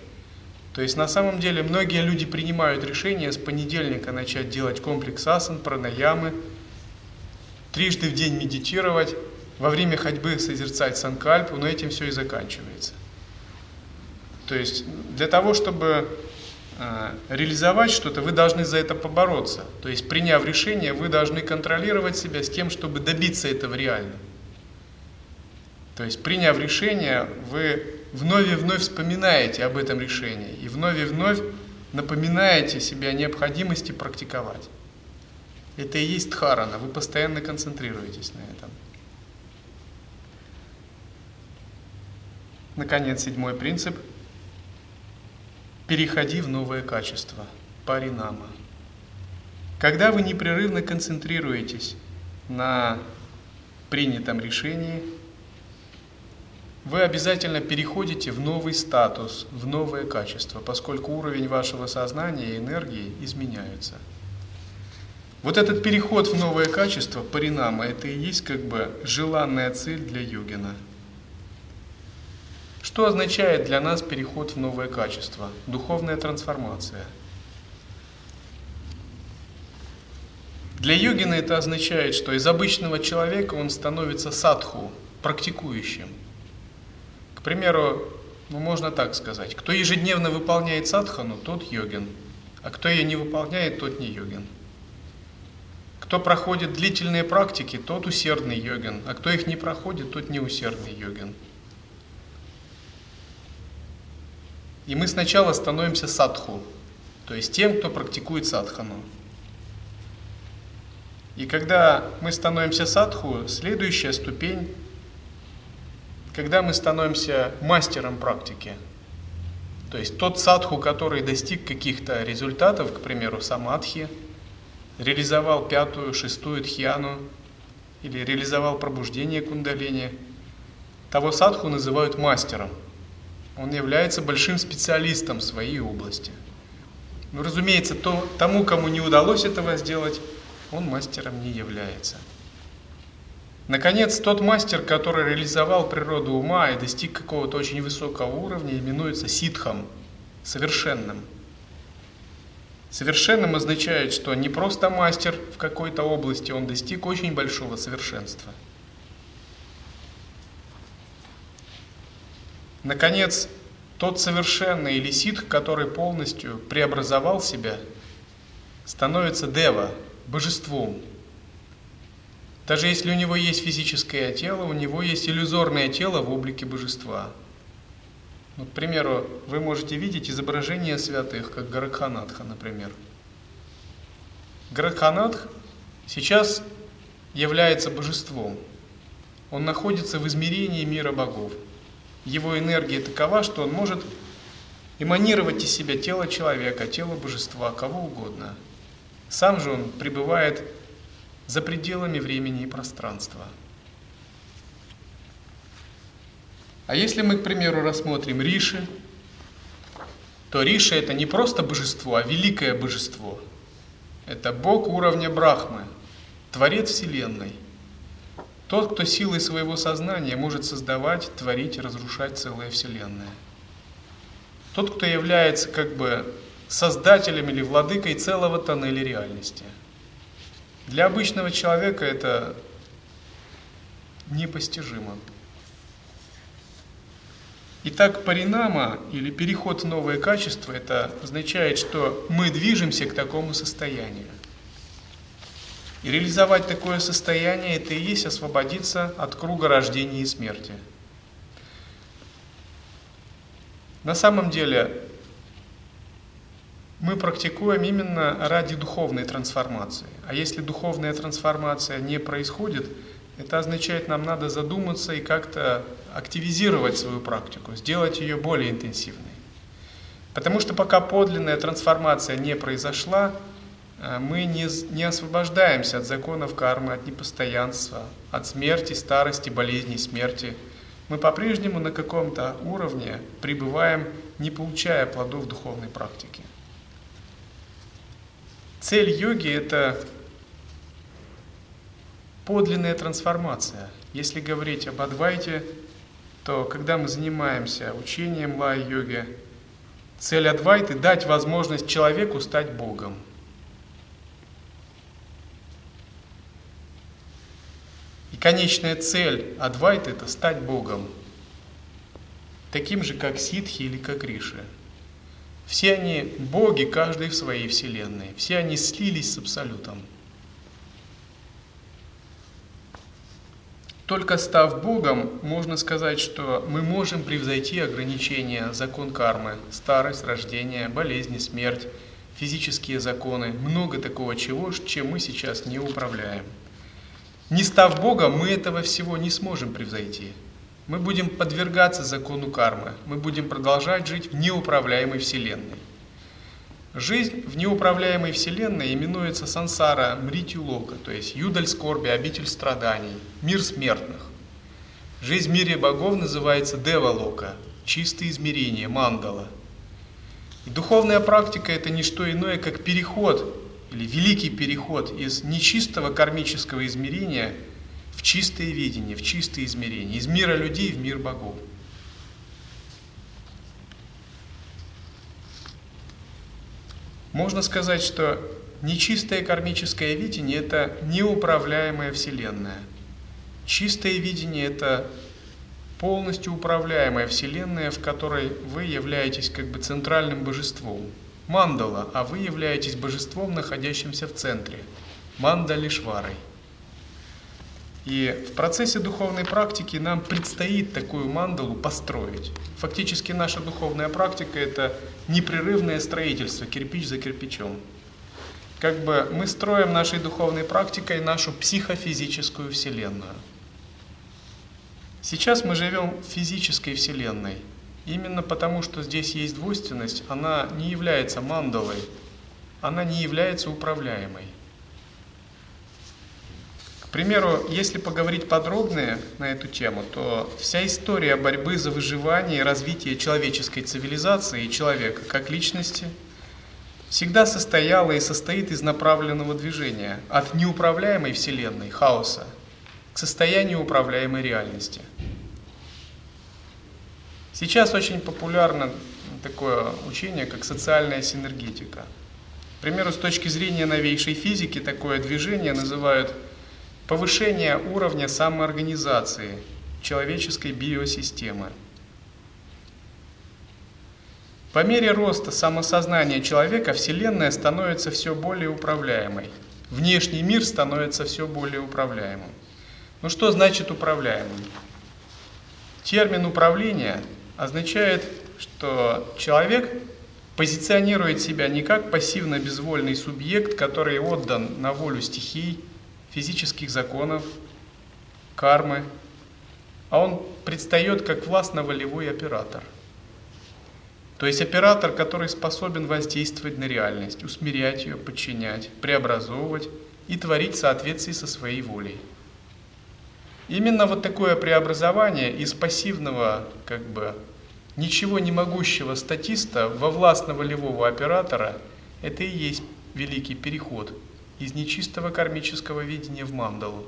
То есть на самом деле многие люди принимают решение с понедельника начать делать комплекс асан, пранаямы, трижды в день медитировать, во время ходьбы созерцать санкальпу, но этим все и заканчивается. То есть для того, чтобы Э, реализовать что-то, вы должны за это побороться. То есть, приняв решение, вы должны контролировать себя с тем, чтобы добиться этого реально. То есть, приняв решение, вы вновь и вновь вспоминаете об этом решении и вновь и вновь напоминаете себе о необходимости практиковать. Это и есть дхарана, вы постоянно концентрируетесь на этом. Наконец, седьмой принцип – переходи в новое качество, паринама. Когда вы непрерывно концентрируетесь на принятом решении, вы обязательно переходите в новый статус, в новое качество, поскольку уровень вашего сознания и энергии изменяются. Вот этот переход в новое качество, паринама, это и есть как бы желанная цель для йогина – что означает для нас переход в новое качество, духовная трансформация? Для йогина это означает, что из обычного человека он становится садху, практикующим. К примеру, ну можно так сказать, кто ежедневно выполняет садхану, тот йогин, а кто ее не выполняет, тот не йогин. Кто проходит длительные практики, тот усердный йогин, а кто их не проходит, тот неусердный йогин. И мы сначала становимся садху, то есть тем, кто практикует садхану. И когда мы становимся садху, следующая ступень, когда мы становимся мастером практики, то есть тот садху, который достиг каких-то результатов, к примеру, самадхи, реализовал пятую, шестую тхьяну, или реализовал пробуждение кундалини, того садху называют мастером – он является большим специалистом в своей области. Ну, разумеется, то, тому, кому не удалось этого сделать, он мастером не является. Наконец, тот мастер, который реализовал природу ума и достиг какого-то очень высокого уровня, именуется ситхом, совершенным. Совершенным означает, что не просто мастер в какой-то области, он достиг очень большого совершенства. Наконец, тот совершенный или ситх, который полностью преобразовал себя, становится дева, божеством. Даже если у него есть физическое тело, у него есть иллюзорное тело в облике божества. Вот, к примеру, вы можете видеть изображения святых, как Гаракханатха, например. Гаракханатх сейчас является божеством. Он находится в измерении мира богов – его энергия такова, что он может эманировать из себя тело человека, тело божества, кого угодно. Сам же он пребывает за пределами времени и пространства. А если мы, к примеру, рассмотрим Риши, то Риши это не просто божество, а великое божество. Это Бог уровня Брахмы, Творец Вселенной – тот, кто силой своего сознания может создавать, творить и разрушать целое Вселенная. Тот, кто является как бы создателем или владыкой целого тоннеля реальности. Для обычного человека это непостижимо. Итак, паринама или переход в новое качество, это означает, что мы движемся к такому состоянию. И реализовать такое состояние – это и есть освободиться от круга рождения и смерти. На самом деле мы практикуем именно ради духовной трансформации. А если духовная трансформация не происходит, это означает, нам надо задуматься и как-то активизировать свою практику, сделать ее более интенсивной. Потому что пока подлинная трансформация не произошла, мы не, не освобождаемся от законов кармы, от непостоянства, от смерти, старости, болезней, смерти. Мы по-прежнему на каком-то уровне пребываем, не получая плодов духовной практики. Цель йоги – это подлинная трансформация. Если говорить об Адвайте, то когда мы занимаемся учением лай-йоги, цель Адвайты – дать возможность человеку стать Богом – конечная цель Адвайты – это стать Богом, таким же, как ситхи или как риши. Все они боги, каждый в своей вселенной. Все они слились с Абсолютом. Только став Богом, можно сказать, что мы можем превзойти ограничения, закон кармы, старость, рождение, болезни, смерть, физические законы, много такого чего, чем мы сейчас не управляем. Не став Богом, мы этого всего не сможем превзойти. Мы будем подвергаться закону кармы, мы будем продолжать жить в неуправляемой Вселенной. Жизнь в неуправляемой Вселенной именуется сансара мритюлока, то есть юдаль скорби, обитель страданий, мир смертных. Жизнь в мире богов называется девалока, чистое измерение, мандала. И духовная практика – это не что иное, как переход или великий переход из нечистого кармического измерения в чистое видение, в чистое измерение, из мира людей в мир богов. Можно сказать, что нечистое кармическое видение – это неуправляемая Вселенная. Чистое видение – это полностью управляемая Вселенная, в которой вы являетесь как бы центральным божеством – мандала, а вы являетесь божеством, находящимся в центре, мандалишварой. И в процессе духовной практики нам предстоит такую мандалу построить. Фактически наша духовная практика – это непрерывное строительство, кирпич за кирпичом. Как бы мы строим нашей духовной практикой нашу психофизическую вселенную. Сейчас мы живем в физической вселенной – Именно потому, что здесь есть двойственность, она не является мандалой, она не является управляемой. К примеру, если поговорить подробнее на эту тему, то вся история борьбы за выживание и развитие человеческой цивилизации и человека как личности всегда состояла и состоит из направленного движения от неуправляемой Вселенной, хаоса, к состоянию управляемой реальности – Сейчас очень популярно такое учение, как социальная синергетика. К примеру, с точки зрения новейшей физики, такое движение называют повышение уровня самоорганизации человеческой биосистемы. По мере роста самосознания человека Вселенная становится все более управляемой. Внешний мир становится все более управляемым. Ну что значит управляемым? Термин управления означает, что человек позиционирует себя не как пассивно-безвольный субъект, который отдан на волю стихий, физических законов, кармы, а он предстает как властно-волевой оператор. То есть оператор, который способен воздействовать на реальность, усмирять ее, подчинять, преобразовывать и творить в соответствии со своей волей. Именно вот такое преобразование из пассивного, как бы, ничего не могущего статиста во властно-волевого оператора, это и есть великий переход из нечистого кармического видения в мандалу,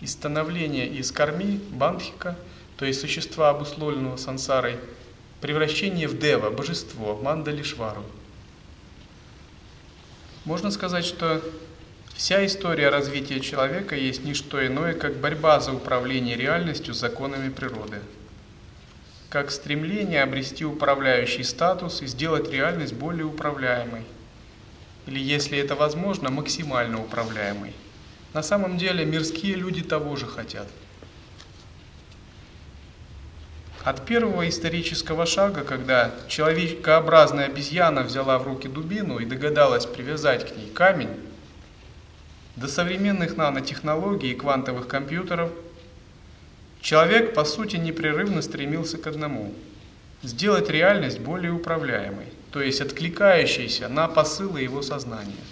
из становления из карми, бандхика, то есть существа, обусловленного сансарой, превращение в дева, божество, мандалишвару. Можно сказать, что Вся история развития человека есть не что иное, как борьба за управление реальностью законами природы. Как стремление обрести управляющий статус и сделать реальность более управляемой. Или, если это возможно, максимально управляемой. На самом деле мирские люди того же хотят. От первого исторического шага, когда человекообразная обезьяна взяла в руки дубину и догадалась привязать к ней камень, до современных нанотехнологий и квантовых компьютеров, человек по сути непрерывно стремился к одному – сделать реальность более управляемой, то есть откликающейся на посылы его сознания.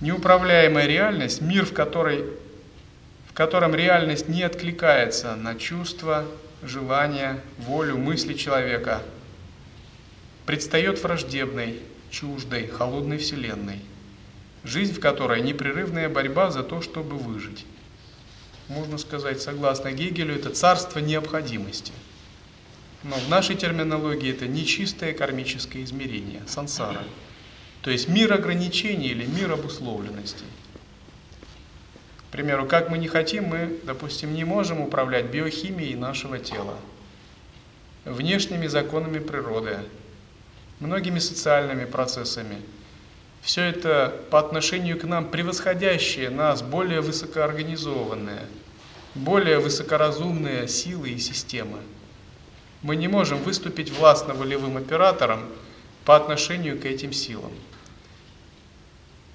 Неуправляемая реальность – мир, в, которой, в котором реальность не откликается на чувства, желания, волю, мысли человека, предстает враждебной, чуждой, холодной вселенной – жизнь в которой непрерывная борьба за то, чтобы выжить. Можно сказать, согласно Гегелю, это царство необходимости. Но в нашей терминологии это нечистое кармическое измерение, сансара. То есть мир ограничений или мир обусловленностей. К примеру, как мы не хотим, мы, допустим, не можем управлять биохимией нашего тела, внешними законами природы, многими социальными процессами – все это по отношению к нам превосходящие нас, более высокоорганизованные, более высокоразумные силы и системы. Мы не можем выступить властно-волевым оператором по отношению к этим силам.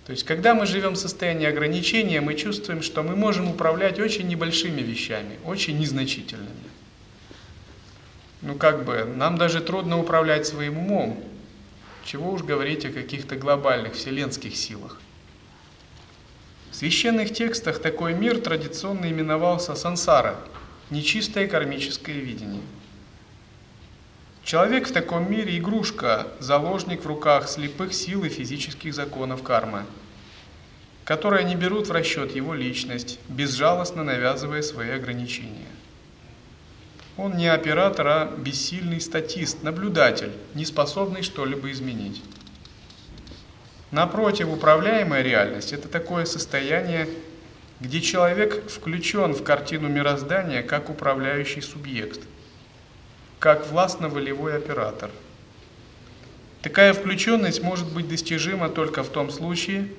То есть, когда мы живем в состоянии ограничения, мы чувствуем, что мы можем управлять очень небольшими вещами, очень незначительными. Ну как бы, нам даже трудно управлять своим умом, чего уж говорить о каких-то глобальных вселенских силах. В священных текстах такой мир традиционно именовался сансара, нечистое кармическое видение. Человек в таком мире игрушка, заложник в руках слепых сил и физических законов кармы, которые не берут в расчет его личность, безжалостно навязывая свои ограничения. Он не оператор, а бессильный статист, наблюдатель, не способный что-либо изменить. Напротив, управляемая реальность – это такое состояние, где человек включен в картину мироздания как управляющий субъект, как властно-волевой оператор. Такая включенность может быть достижима только в том случае,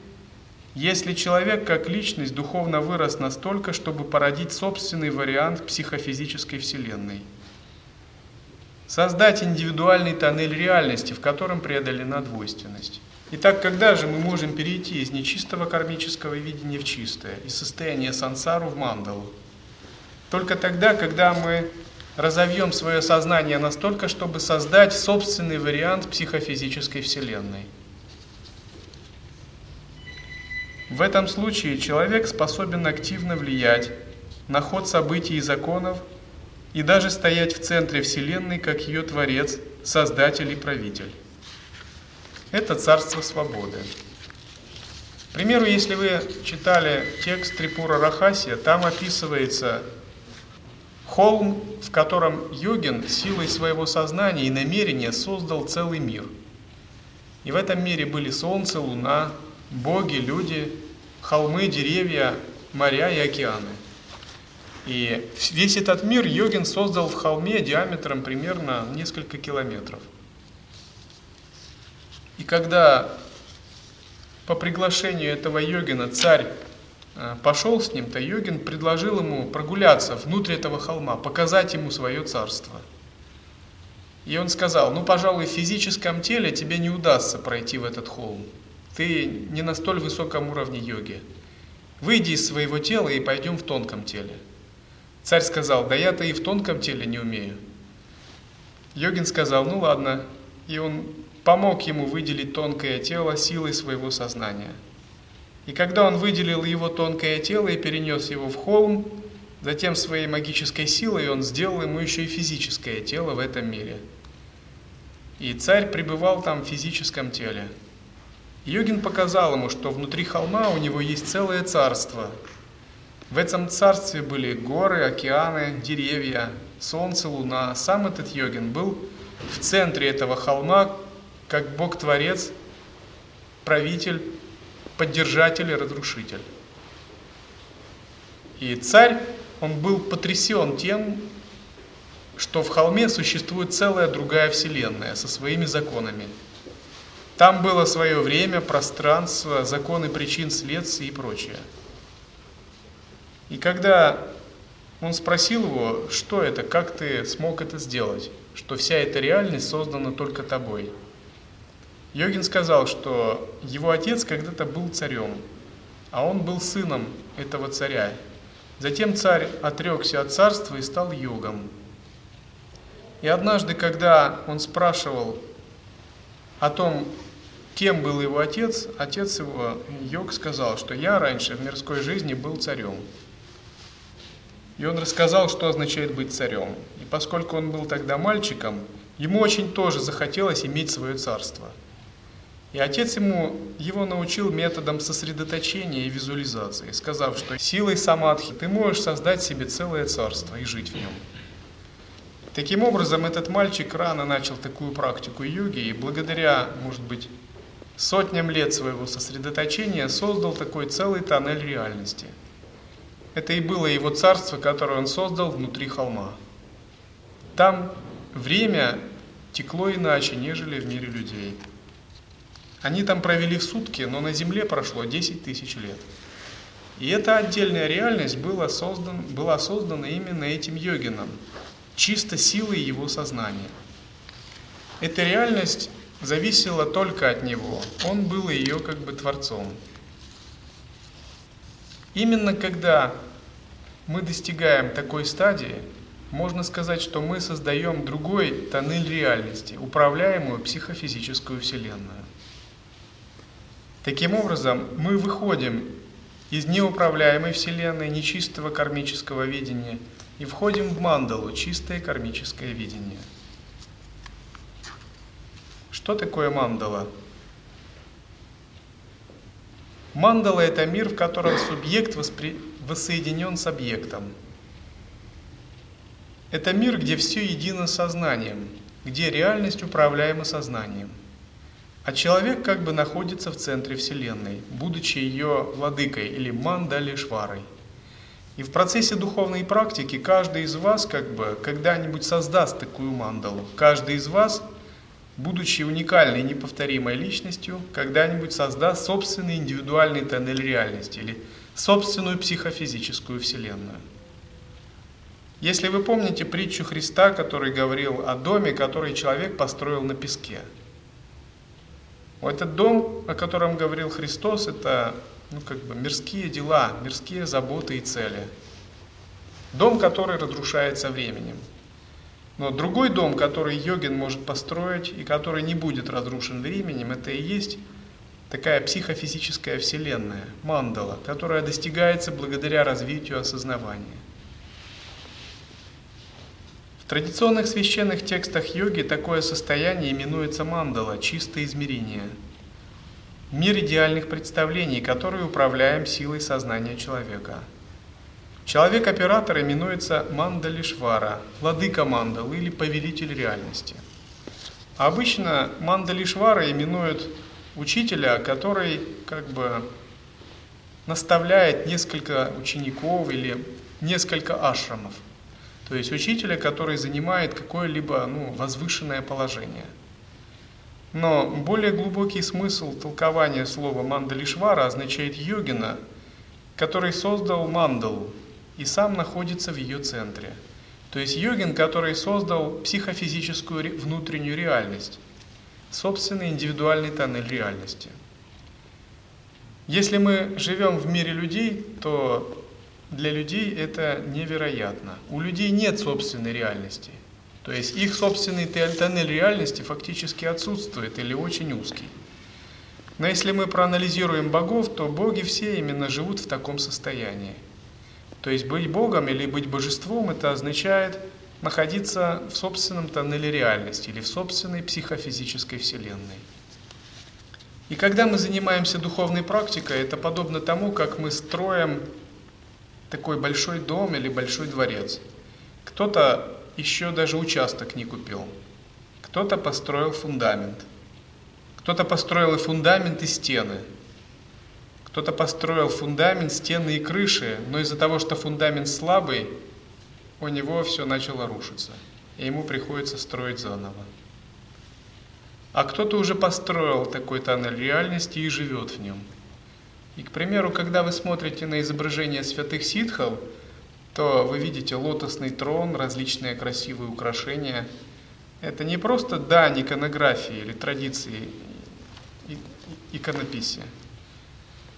если человек как личность духовно вырос настолько, чтобы породить собственный вариант психофизической вселенной. Создать индивидуальный тоннель реальности, в котором преодолена двойственность. Итак, когда же мы можем перейти из нечистого кармического видения в чистое, из состояния сансару в мандалу? Только тогда, когда мы разовьем свое сознание настолько, чтобы создать собственный вариант психофизической вселенной – В этом случае человек способен активно влиять на ход событий и законов и даже стоять в центре Вселенной как ее Творец, Создатель и Правитель. Это царство свободы. К примеру, если вы читали текст Трипура Рахасия, там описывается холм, в котором йогин силой своего сознания и намерения создал целый мир. И в этом мире были солнце, луна, боги, люди, холмы, деревья, моря и океаны. И весь этот мир йогин создал в холме диаметром примерно несколько километров. И когда по приглашению этого йогина царь э, пошел с ним, то йогин предложил ему прогуляться внутрь этого холма, показать ему свое царство. И он сказал, ну, пожалуй, в физическом теле тебе не удастся пройти в этот холм. Ты не на столь высоком уровне йоги. Выйди из своего тела и пойдем в тонком теле. Царь сказал, да я-то и в тонком теле не умею. Йогин сказал, ну ладно. И он помог ему выделить тонкое тело силой своего сознания. И когда он выделил его тонкое тело и перенес его в холм, затем своей магической силой он сделал ему еще и физическое тело в этом мире. И царь пребывал там в физическом теле. Йогин показал ему, что внутри холма у него есть целое царство. В этом царстве были горы, океаны, деревья, солнце, луна. Сам этот йогин был в центре этого холма, как Бог-творец, правитель, поддержатель и разрушитель. И царь, он был потрясен тем, что в холме существует целая другая вселенная со своими законами. Там было свое время, пространство, законы причин, следствий и прочее. И когда он спросил его, что это, как ты смог это сделать, что вся эта реальность создана только тобой – Йогин сказал, что его отец когда-то был царем, а он был сыном этого царя. Затем царь отрекся от царства и стал йогом. И однажды, когда он спрашивал о том, кем был его отец, отец его, йог, сказал, что я раньше в мирской жизни был царем. И он рассказал, что означает быть царем. И поскольку он был тогда мальчиком, ему очень тоже захотелось иметь свое царство – и отец ему его научил методом сосредоточения и визуализации, сказав, что силой самадхи ты можешь создать себе целое царство и жить в нем. Таким образом, этот мальчик рано начал такую практику йоги и благодаря, может быть, сотням лет своего сосредоточения создал такой целый тоннель реальности. Это и было его царство, которое он создал внутри холма. Там время текло иначе, нежели в мире людей. Они там провели в сутки, но на Земле прошло 10 тысяч лет. И эта отдельная реальность была, создан, была создана именно этим йогином, чисто силой его сознания. Эта реальность зависела только от него, он был ее как бы творцом. Именно когда мы достигаем такой стадии, можно сказать, что мы создаем другой тоннель реальности, управляемую психофизическую вселенную. Таким образом, мы выходим из неуправляемой Вселенной, нечистого кармического видения и входим в мандалу, чистое кармическое видение. Что такое мандала? Мандала – это мир, в котором субъект воспри... воссоединен с объектом. Это мир, где все едино с сознанием, где реальность управляема сознанием – а человек как бы находится в центре Вселенной, будучи ее владыкой или мандалишварой. И в процессе духовной практики каждый из вас как бы когда-нибудь создаст такую мандалу. Каждый из вас, будучи уникальной неповторимой личностью, когда-нибудь создаст собственный индивидуальный тоннель реальности или собственную психофизическую вселенную. Если вы помните притчу Христа, который говорил о доме, который человек построил на песке – этот дом, о котором говорил Христос, это ну, как бы мирские дела, мирские заботы и цели. Дом, который разрушается временем. Но другой дом, который йогин может построить и который не будет разрушен временем, это и есть такая психофизическая вселенная, мандала, которая достигается благодаря развитию осознавания. В традиционных священных текстах йоги такое состояние именуется мандала, чистое измерение. Мир идеальных представлений, который управляем силой сознания человека. Человек-оператор именуется Мандалишвара, владыка мандалы или повелитель реальности. Обычно Мандалишвара именуют учителя, который как бы наставляет несколько учеников или несколько ашрамов. То есть учителя, который занимает какое-либо ну, возвышенное положение. Но более глубокий смысл толкования слова Мандалишвара означает йогина, который создал мандалу и сам находится в ее центре. То есть йогин, который создал психофизическую внутреннюю реальность, собственный индивидуальный тоннель реальности. Если мы живем в мире людей, то для людей это невероятно. У людей нет собственной реальности. То есть их собственный тоннель реальности фактически отсутствует или очень узкий. Но если мы проанализируем богов, то боги все именно живут в таком состоянии. То есть быть богом или быть божеством это означает находиться в собственном тоннеле реальности или в собственной психофизической вселенной. И когда мы занимаемся духовной практикой, это подобно тому, как мы строим такой большой дом или большой дворец. Кто-то еще даже участок не купил. Кто-то построил фундамент. Кто-то построил и фундамент, и стены. Кто-то построил фундамент, стены и крыши, но из-за того, что фундамент слабый, у него все начало рушиться. И ему приходится строить заново. А кто-то уже построил такой тоннель реальности и живет в нем. И, к примеру, когда вы смотрите на изображение святых ситхов, то вы видите лотосный трон, различные красивые украшения. Это не просто дань иконографии или традиции иконописия.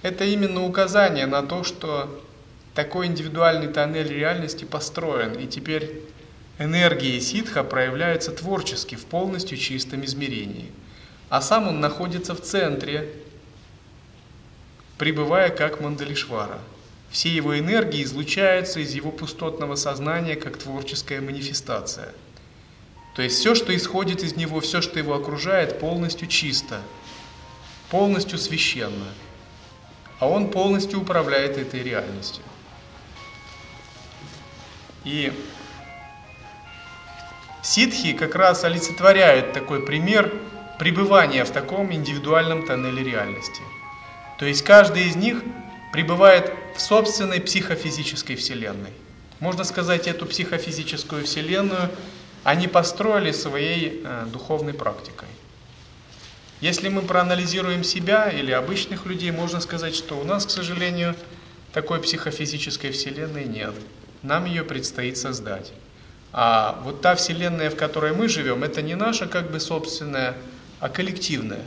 Это именно указание на то, что такой индивидуальный тоннель реальности построен, и теперь энергии ситха проявляются творчески в полностью чистом измерении. А сам он находится в центре пребывая как Мандалишвара. Все его энергии излучаются из его пустотного сознания как творческая манифестация. То есть все, что исходит из него, все, что его окружает, полностью чисто, полностью священно. А он полностью управляет этой реальностью. И ситхи как раз олицетворяют такой пример пребывания в таком индивидуальном тоннеле реальности – то есть каждый из них пребывает в собственной психофизической вселенной. Можно сказать, эту психофизическую вселенную они построили своей э, духовной практикой. Если мы проанализируем себя или обычных людей, можно сказать, что у нас, к сожалению, такой психофизической вселенной нет. Нам ее предстоит создать. А вот та вселенная, в которой мы живем, это не наша как бы собственная, а коллективная.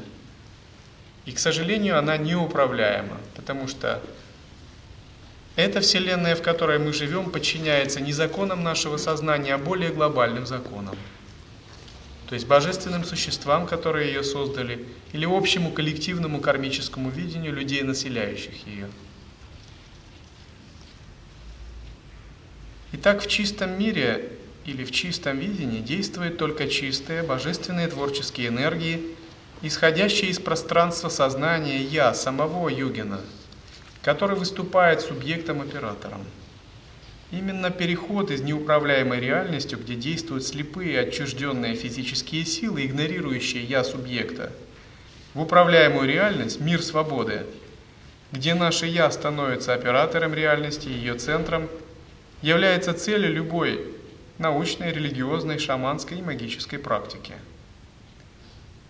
И, к сожалению, она неуправляема, потому что эта Вселенная, в которой мы живем, подчиняется не законам нашего сознания, а более глобальным законам. То есть божественным существам, которые ее создали, или общему коллективному кармическому видению людей, населяющих ее. Итак, в чистом мире или в чистом видении действуют только чистые божественные творческие энергии – исходящее из пространства сознания «я» самого Югина, который выступает субъектом-оператором. Именно переход из неуправляемой реальностью, где действуют слепые отчужденные физические силы, игнорирующие «я» субъекта, в управляемую реальность, мир свободы, где наше «я» становится оператором реальности, ее центром, является целью любой научной, религиозной, шаманской и магической практики –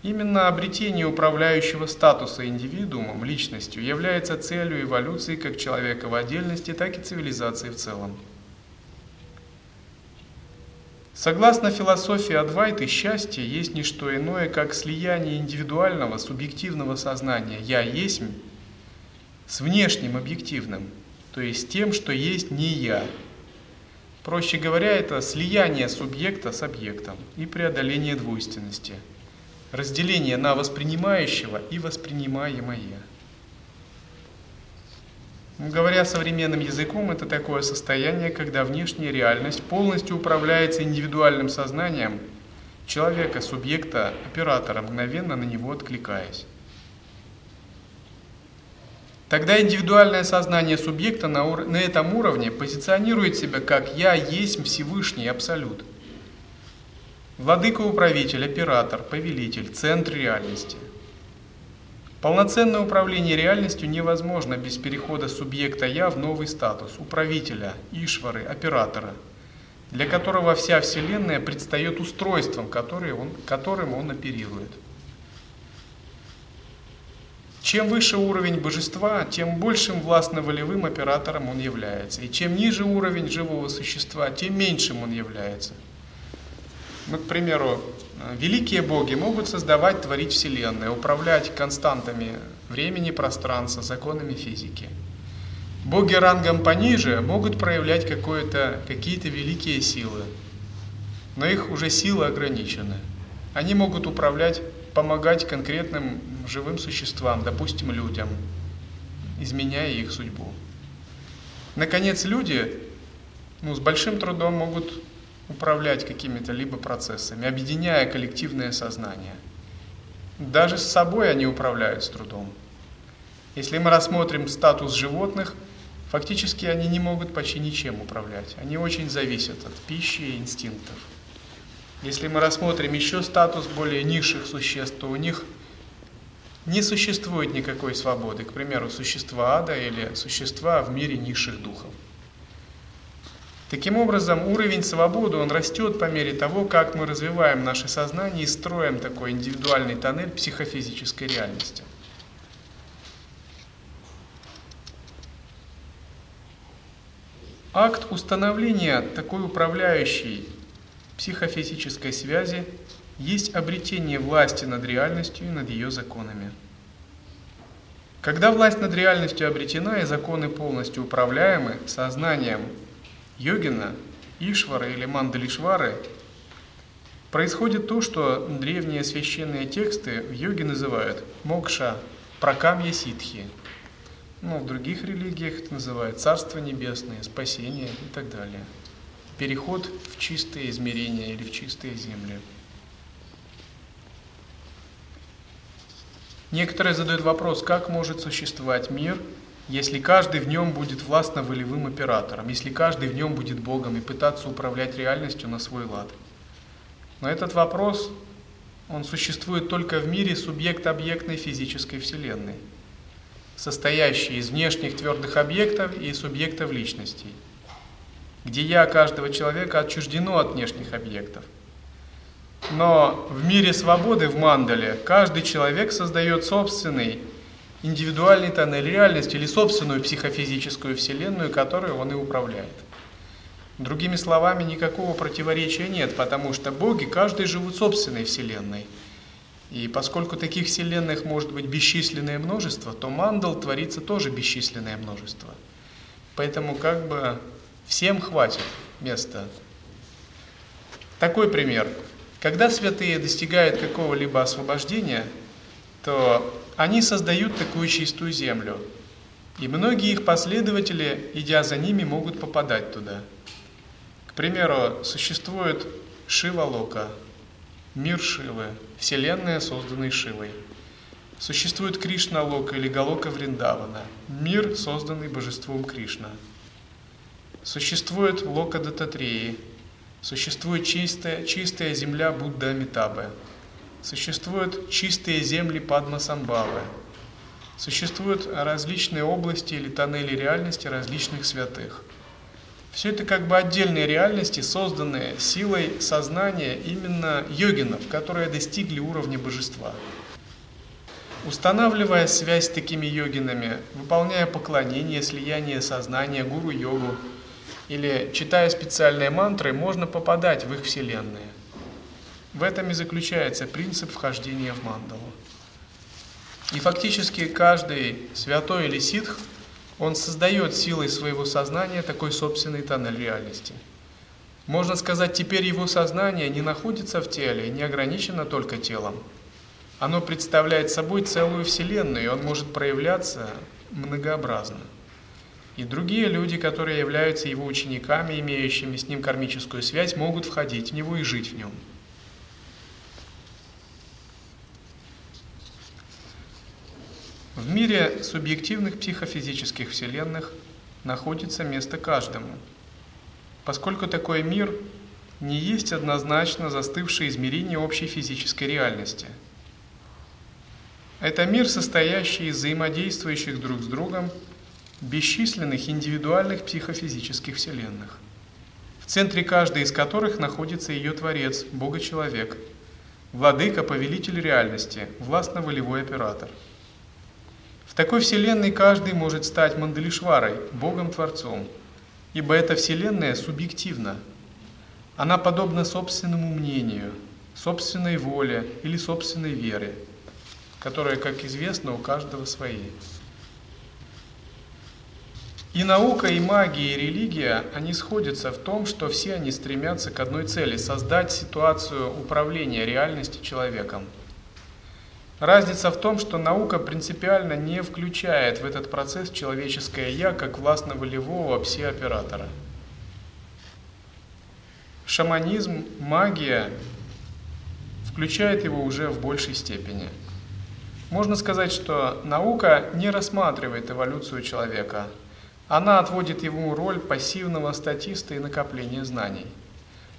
Именно обретение управляющего статуса индивидуумом, личностью, является целью эволюции как человека в отдельности, так и цивилизации в целом. Согласно философии Адвайты, счастье есть не что иное, как слияние индивидуального, субъективного сознания «я есть» с внешним объективным, то есть тем, что есть не «я». Проще говоря, это слияние субъекта с объектом и преодоление двойственности – разделение на воспринимающего и воспринимаемое. Говоря современным языком, это такое состояние, когда внешняя реальность полностью управляется индивидуальным сознанием человека, субъекта, оператора, мгновенно на него откликаясь. Тогда индивидуальное сознание субъекта на, ур- на этом уровне позиционирует себя как «я есть Всевышний Абсолют», Владыка-управитель, оператор, повелитель, центр реальности. Полноценное управление реальностью невозможно без перехода субъекта «я» в новый статус – управителя, ишвары, оператора, для которого вся Вселенная предстает устройством, который он, которым он оперирует. Чем выше уровень божества, тем большим властно-волевым оператором он является. И чем ниже уровень живого существа, тем меньшим он является. Ну, к примеру, великие боги могут создавать, творить Вселенную, управлять константами времени, пространства, законами физики. Боги рангом пониже могут проявлять какие-то великие силы, но их уже силы ограничены. Они могут управлять, помогать конкретным живым существам, допустим, людям, изменяя их судьбу. Наконец, люди ну, с большим трудом могут управлять какими-то либо процессами, объединяя коллективное сознание. Даже с собой они управляют с трудом. Если мы рассмотрим статус животных, фактически они не могут почти ничем управлять. Они очень зависят от пищи и инстинктов. Если мы рассмотрим еще статус более низших существ, то у них не существует никакой свободы. К примеру, существа ада или существа в мире низших духов. Таким образом, уровень свободы, он растет по мере того, как мы развиваем наше сознание и строим такой индивидуальный тоннель психофизической реальности. Акт установления такой управляющей психофизической связи есть обретение власти над реальностью и над ее законами. Когда власть над реальностью обретена и законы полностью управляемы сознанием йогина, Ишвара или Мандалишвары, происходит то, что древние священные тексты в йоге называют мокша, пракамья ситхи. Ну, в других религиях это называют царство небесное, спасение и так далее. Переход в чистые измерения или в чистые земли. Некоторые задают вопрос, как может существовать мир, если каждый в нем будет властно-волевым оператором, если каждый в нем будет Богом и пытаться управлять реальностью на свой лад. Но этот вопрос, он существует только в мире субъект-объектной физической вселенной, состоящей из внешних твердых объектов и субъектов личностей, где «я» каждого человека отчуждено от внешних объектов – но в мире свободы, в мандале, каждый человек создает собственный индивидуальный тоннель реальности или собственную психофизическую вселенную, которую он и управляет. Другими словами, никакого противоречия нет, потому что боги, каждый живут собственной вселенной. И поскольку таких вселенных может быть бесчисленное множество, то мандал творится тоже бесчисленное множество. Поэтому как бы всем хватит места. Такой пример. Когда святые достигают какого-либо освобождения, то они создают такую чистую землю. И многие их последователи, идя за ними, могут попадать туда. К примеру, существует Шива Лока, мир Шивы, вселенная, созданная Шивой. Существует Кришна Лока или Галока Вриндавана, мир, созданный божеством Кришна. Существует Лока Дататреи, Существует чистая, чистая земля Будда Амитабы. Существуют чистые земли Падма Самбавы. Существуют различные области или тоннели реальности различных святых. Все это как бы отдельные реальности, созданные силой сознания именно йогинов, которые достигли уровня божества. Устанавливая связь с такими йогинами, выполняя поклонение, слияние сознания, гуру-йогу, или читая специальные мантры, можно попадать в их вселенные. В этом и заключается принцип вхождения в мандалу. И фактически каждый святой или ситх, он создает силой своего сознания такой собственный тоннель реальности. Можно сказать, теперь его сознание не находится в теле, не ограничено только телом. Оно представляет собой целую вселенную, и он может проявляться многообразно. И другие люди, которые являются его учениками, имеющими с ним кармическую связь, могут входить в него и жить в нем. В мире субъективных психофизических вселенных находится место каждому, поскольку такой мир не есть однозначно застывшее измерение общей физической реальности. Это мир, состоящий из взаимодействующих друг с другом бесчисленных индивидуальных психофизических вселенных, в центре каждой из которых находится ее Творец, Бога-человек, Владыка, Повелитель реальности, властно-волевой оператор. Такой вселенной каждый может стать Мандалишварой, Богом-творцом, ибо эта вселенная субъективна. Она подобна собственному мнению, собственной воле или собственной вере – которая, как известно, у каждого свои. И наука, и магия, и религия, они сходятся в том, что все они стремятся к одной цели – создать ситуацию управления реальностью человеком. Разница в том, что наука принципиально не включает в этот процесс человеческое «я» как властно-волевого пси-оператора. Шаманизм, магия включает его уже в большей степени – можно сказать, что наука не рассматривает эволюцию человека. Она отводит ему роль пассивного статиста и накопления знаний.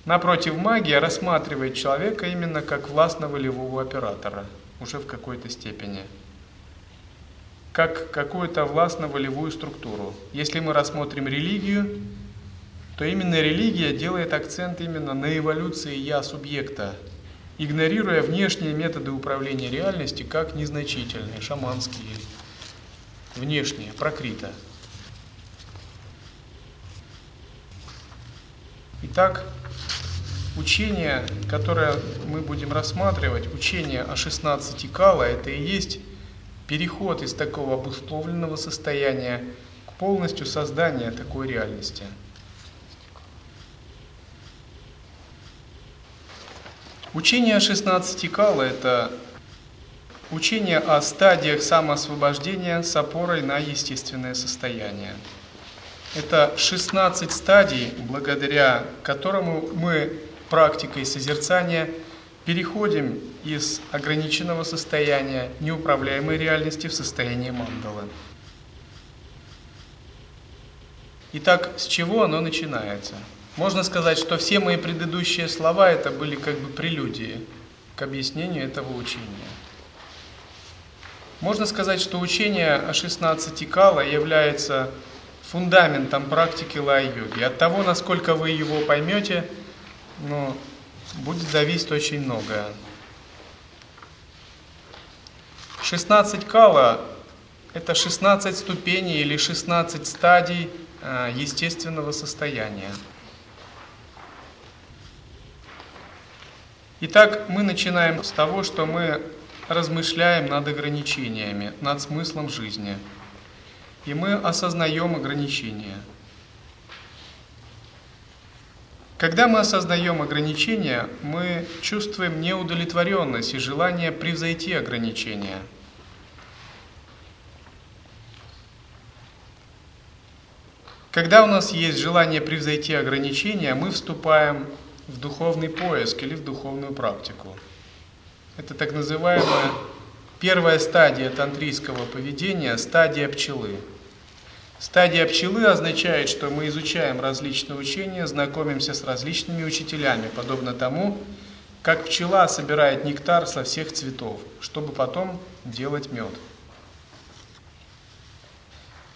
Напротив, магия рассматривает человека именно как властно-волевого оператора, уже в какой-то степени. Как какую-то властно-волевую структуру. Если мы рассмотрим религию, то именно религия делает акцент именно на эволюции «я» субъекта, игнорируя внешние методы управления реальностью как незначительные, шаманские, внешние, прокрита. Итак, учение, которое мы будем рассматривать, учение о 16 кала, это и есть переход из такого обусловленного состояния к полностью созданию такой реальности – Учение о 16 кала – это учение о стадиях самоосвобождения с опорой на естественное состояние. Это 16 стадий, благодаря которому мы практикой созерцания переходим из ограниченного состояния неуправляемой реальности в состояние мандалы. Итак, с чего оно начинается? Можно сказать, что все мои предыдущие слова это были как бы прелюдии к объяснению этого учения. Можно сказать, что учение о 16 кала является фундаментом практики лай-йоги. От того, насколько вы его поймете, ну, будет зависеть очень многое. 16 кала – это 16 ступеней или 16 стадий э, естественного состояния. Итак, мы начинаем с того, что мы размышляем над ограничениями, над смыслом жизни. И мы осознаем ограничения. Когда мы осознаем ограничения, мы чувствуем неудовлетворенность и желание превзойти ограничения. Когда у нас есть желание превзойти ограничения, мы вступаем в духовный поиск или в духовную практику. Это так называемая первая стадия тантрийского поведения, стадия пчелы. Стадия пчелы означает, что мы изучаем различные учения, знакомимся с различными учителями, подобно тому, как пчела собирает нектар со всех цветов, чтобы потом делать мед.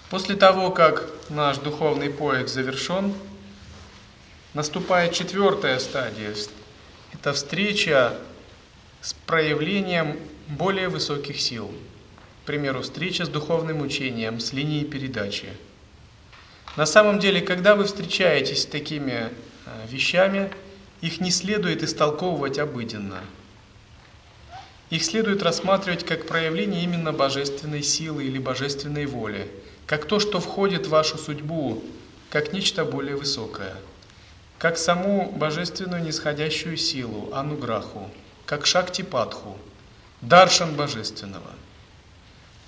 После того, как наш духовный поиск завершен, Наступает четвертая стадия. Это встреча с проявлением более высоких сил. К примеру, встреча с духовным учением, с линией передачи. На самом деле, когда вы встречаетесь с такими э, вещами, их не следует истолковывать обыденно. Их следует рассматривать как проявление именно божественной силы или божественной воли, как то, что входит в вашу судьбу, как нечто более высокое – как саму божественную нисходящую силу, ануграху, как шактипатху, даршан божественного.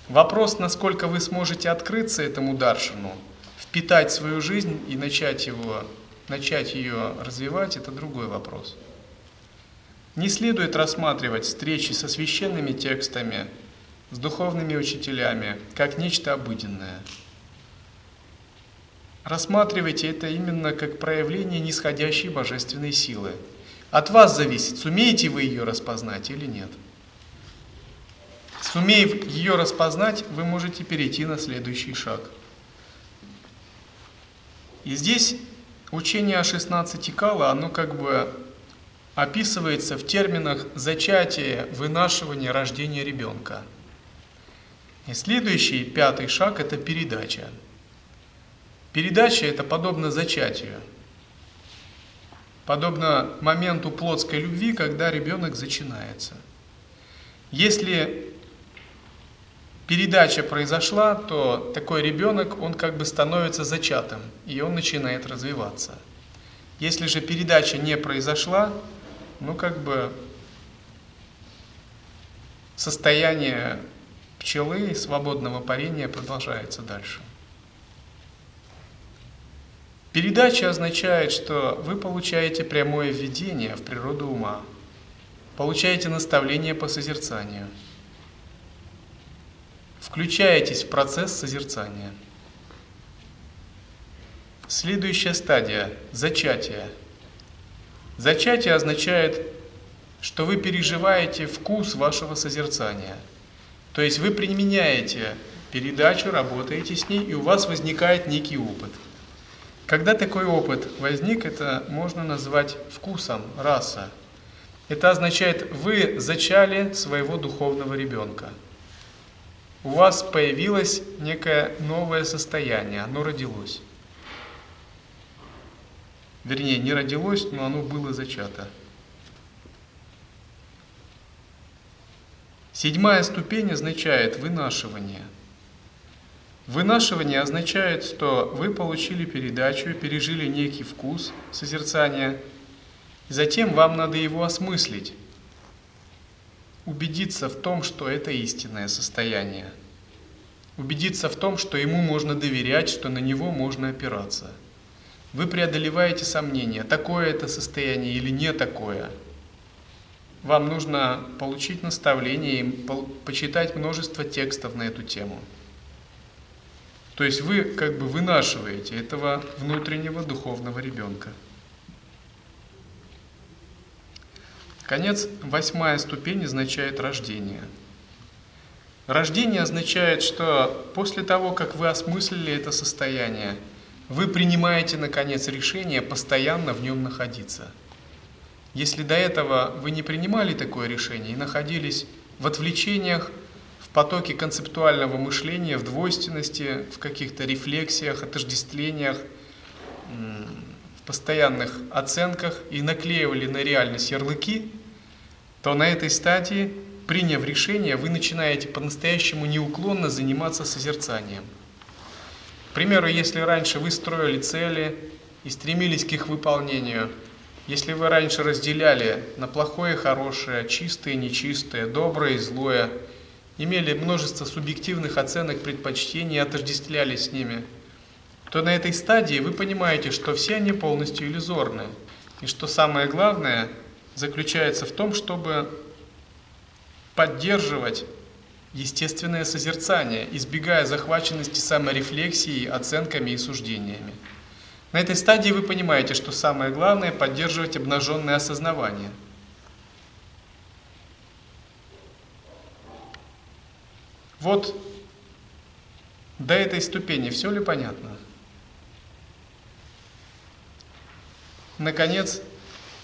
Вопрос, насколько вы сможете открыться этому даршану, впитать свою жизнь и начать, его, начать ее развивать, это другой вопрос. Не следует рассматривать встречи со священными текстами, с духовными учителями, как нечто обыденное – Рассматривайте это именно как проявление нисходящей божественной силы. От вас зависит, сумеете вы ее распознать или нет. Сумеев ее распознать, вы можете перейти на следующий шаг. И здесь учение о 16 кала, оно как бы описывается в терминах зачатия, вынашивания, рождения ребенка. И следующий, пятый шаг – это передача. Передача – это подобно зачатию. Подобно моменту плотской любви, когда ребенок зачинается. Если передача произошла, то такой ребенок, он как бы становится зачатым, и он начинает развиваться. Если же передача не произошла, ну как бы состояние пчелы свободного парения продолжается дальше. Передача означает, что вы получаете прямое введение в природу ума, получаете наставление по созерцанию – Включаетесь в процесс созерцания. Следующая стадия – зачатие. Зачатие означает, что вы переживаете вкус вашего созерцания. То есть вы применяете передачу, работаете с ней, и у вас возникает некий опыт. Когда такой опыт возник, это можно назвать вкусом, раса. Это означает, вы зачали своего духовного ребенка – у вас появилось некое новое состояние, оно родилось. Вернее, не родилось, но оно было зачато. Седьмая ступень означает вынашивание. Вынашивание означает, что вы получили передачу, пережили некий вкус созерцания, затем вам надо его осмыслить убедиться в том, что это истинное состояние. Убедиться в том, что ему можно доверять, что на него можно опираться. Вы преодолеваете сомнения, такое это состояние или не такое. Вам нужно получить наставление и почитать множество текстов на эту тему. То есть вы как бы вынашиваете этого внутреннего духовного ребенка. Конец, восьмая ступень означает рождение. Рождение означает, что после того, как вы осмыслили это состояние, вы принимаете, наконец, решение постоянно в нем находиться. Если до этого вы не принимали такое решение и находились в отвлечениях, в потоке концептуального мышления, в двойственности, в каких-то рефлексиях, отождествлениях, постоянных оценках и наклеивали на реальность ярлыки, то на этой стадии, приняв решение, вы начинаете по-настоящему неуклонно заниматься созерцанием. К примеру, если раньше вы строили цели и стремились к их выполнению, если вы раньше разделяли на плохое хорошее, чистое нечистое, доброе и злое, имели множество субъективных оценок предпочтений и отождествлялись с ними – то на этой стадии вы понимаете, что все они полностью иллюзорны. И что самое главное заключается в том, чтобы поддерживать естественное созерцание, избегая захваченности саморефлексией, оценками и суждениями. На этой стадии вы понимаете, что самое главное – поддерживать обнаженное осознавание. Вот до этой ступени все ли понятно? Наконец,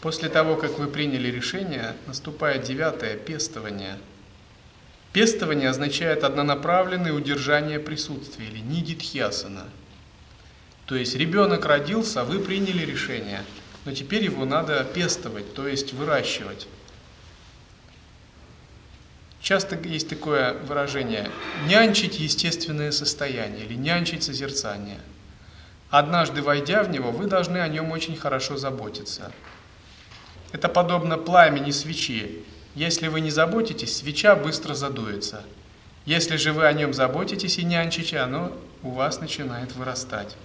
после того, как вы приняли решение, наступает девятое – пестование. Пестование означает однонаправленное удержание присутствия или нидитхьясана. То есть ребенок родился, а вы приняли решение, но теперь его надо пестовать, то есть выращивать. Часто есть такое выражение «нянчить естественное состояние» или «нянчить созерцание». Однажды войдя в него, вы должны о нем очень хорошо заботиться. Это подобно пламени свечи. Если вы не заботитесь, свеча быстро задуется. Если же вы о нем заботитесь и нянчите, оно у вас начинает вырастать.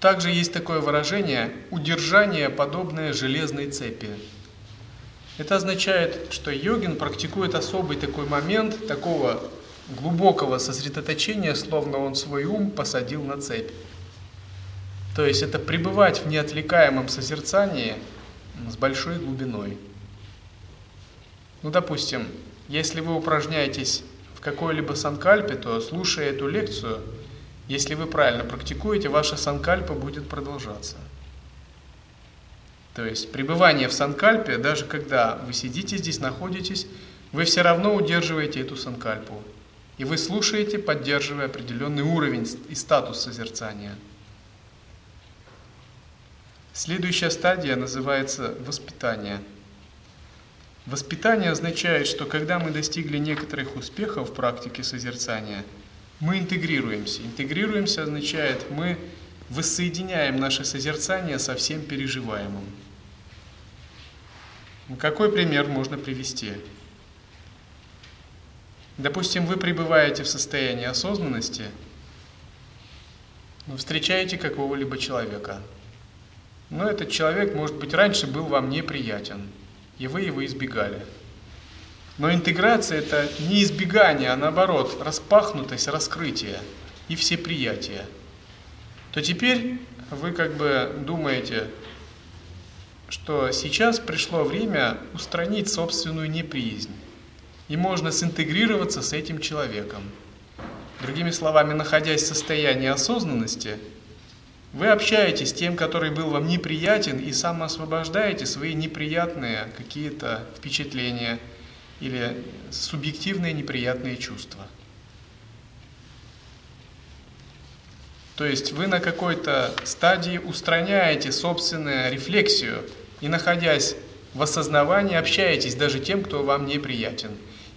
Также есть такое выражение «удержание, подобное железной цепи». Это означает, что йогин практикует особый такой момент, такого глубокого сосредоточения, словно он свой ум посадил на цепь. То есть это пребывать в неотвлекаемом созерцании с большой глубиной. Ну, допустим, если вы упражняетесь в какой-либо санкальпе, то слушая эту лекцию, если вы правильно практикуете, ваша санкальпа будет продолжаться. То есть пребывание в санкальпе, даже когда вы сидите здесь, находитесь, вы все равно удерживаете эту санкальпу. И вы слушаете, поддерживая определенный уровень и статус созерцания. Следующая стадия называется воспитание. Воспитание означает, что когда мы достигли некоторых успехов в практике созерцания, мы интегрируемся. Интегрируемся означает, мы воссоединяем наше созерцание со всем переживаемым. Какой пример можно привести? Допустим, вы пребываете в состоянии осознанности, но встречаете какого-либо человека – но этот человек, может быть, раньше был вам неприятен, и вы его избегали. Но интеграция – это не избегание, а наоборот, распахнутость, раскрытие и всеприятие. То теперь вы как бы думаете, что сейчас пришло время устранить собственную неприязнь. И можно синтегрироваться с этим человеком. Другими словами, находясь в состоянии осознанности – вы общаетесь с тем, который был вам неприятен, и самоосвобождаете свои неприятные какие-то впечатления или субъективные неприятные чувства. То есть вы на какой-то стадии устраняете собственную рефлексию и, находясь в осознавании, общаетесь даже тем, кто вам неприятен.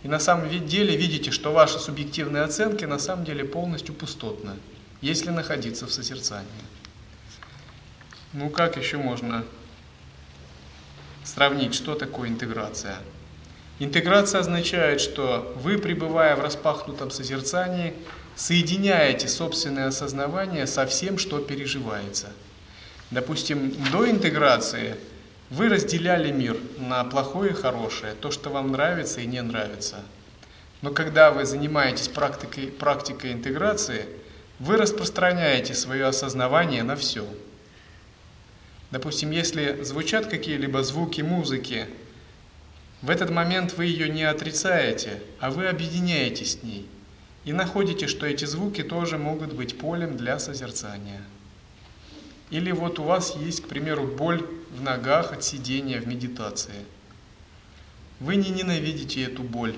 И на самом деле видите, что ваши субъективные оценки на самом деле полностью пустотны, если находиться в созерцании. Ну как еще можно сравнить, что такое интеграция? Интеграция означает, что вы, пребывая в распахнутом созерцании, соединяете собственное осознавание со всем, что переживается. Допустим, до интеграции вы разделяли мир на плохое и хорошее, то, что вам нравится и не нравится. Но когда вы занимаетесь практикой, практикой интеграции, вы распространяете свое осознавание на все. Допустим, если звучат какие-либо звуки музыки, в этот момент вы ее не отрицаете, а вы объединяетесь с ней и находите, что эти звуки тоже могут быть полем для созерцания. Или вот у вас есть, к примеру, боль в ногах от сидения в медитации. Вы не ненавидите эту боль,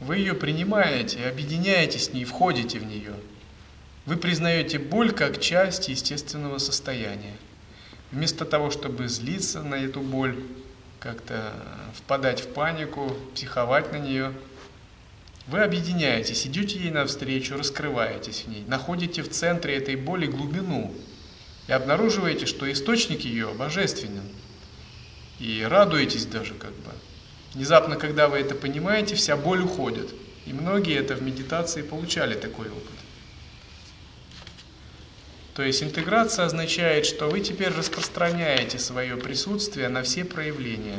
вы ее принимаете, объединяетесь с ней, входите в нее. Вы признаете боль как часть естественного состояния. Вместо того, чтобы злиться на эту боль, как-то впадать в панику, психовать на нее, вы объединяетесь, идете ей навстречу, раскрываетесь в ней, находите в центре этой боли глубину и обнаруживаете, что источник ее божественен. И радуетесь даже как бы. Внезапно, когда вы это понимаете, вся боль уходит. И многие это в медитации получали такой опыт. То есть интеграция означает, что вы теперь распространяете свое присутствие на все проявления,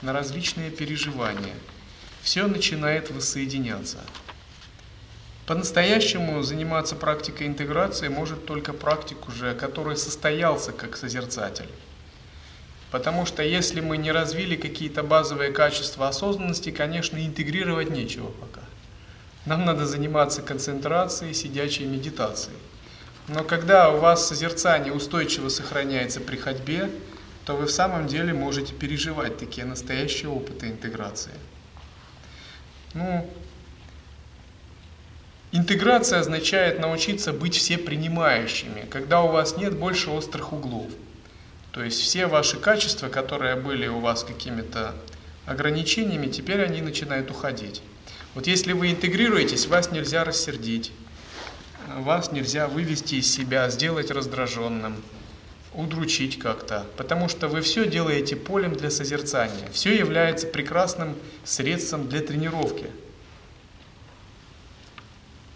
на различные переживания. Все начинает воссоединяться. По-настоящему заниматься практикой интеграции может только практик уже, который состоялся как созерцатель. Потому что если мы не развили какие-то базовые качества осознанности, конечно, интегрировать нечего пока. Нам надо заниматься концентрацией, сидячей медитацией. Но когда у вас созерцание устойчиво сохраняется при ходьбе, то вы в самом деле можете переживать такие настоящие опыты интеграции. Ну, интеграция означает научиться быть всепринимающими, когда у вас нет больше острых углов. То есть все ваши качества, которые были у вас какими-то ограничениями, теперь они начинают уходить. Вот если вы интегрируетесь, вас нельзя рассердить, вас нельзя вывести из себя, сделать раздраженным, удручить как-то, потому что вы все делаете полем для созерцания, все является прекрасным средством для тренировки.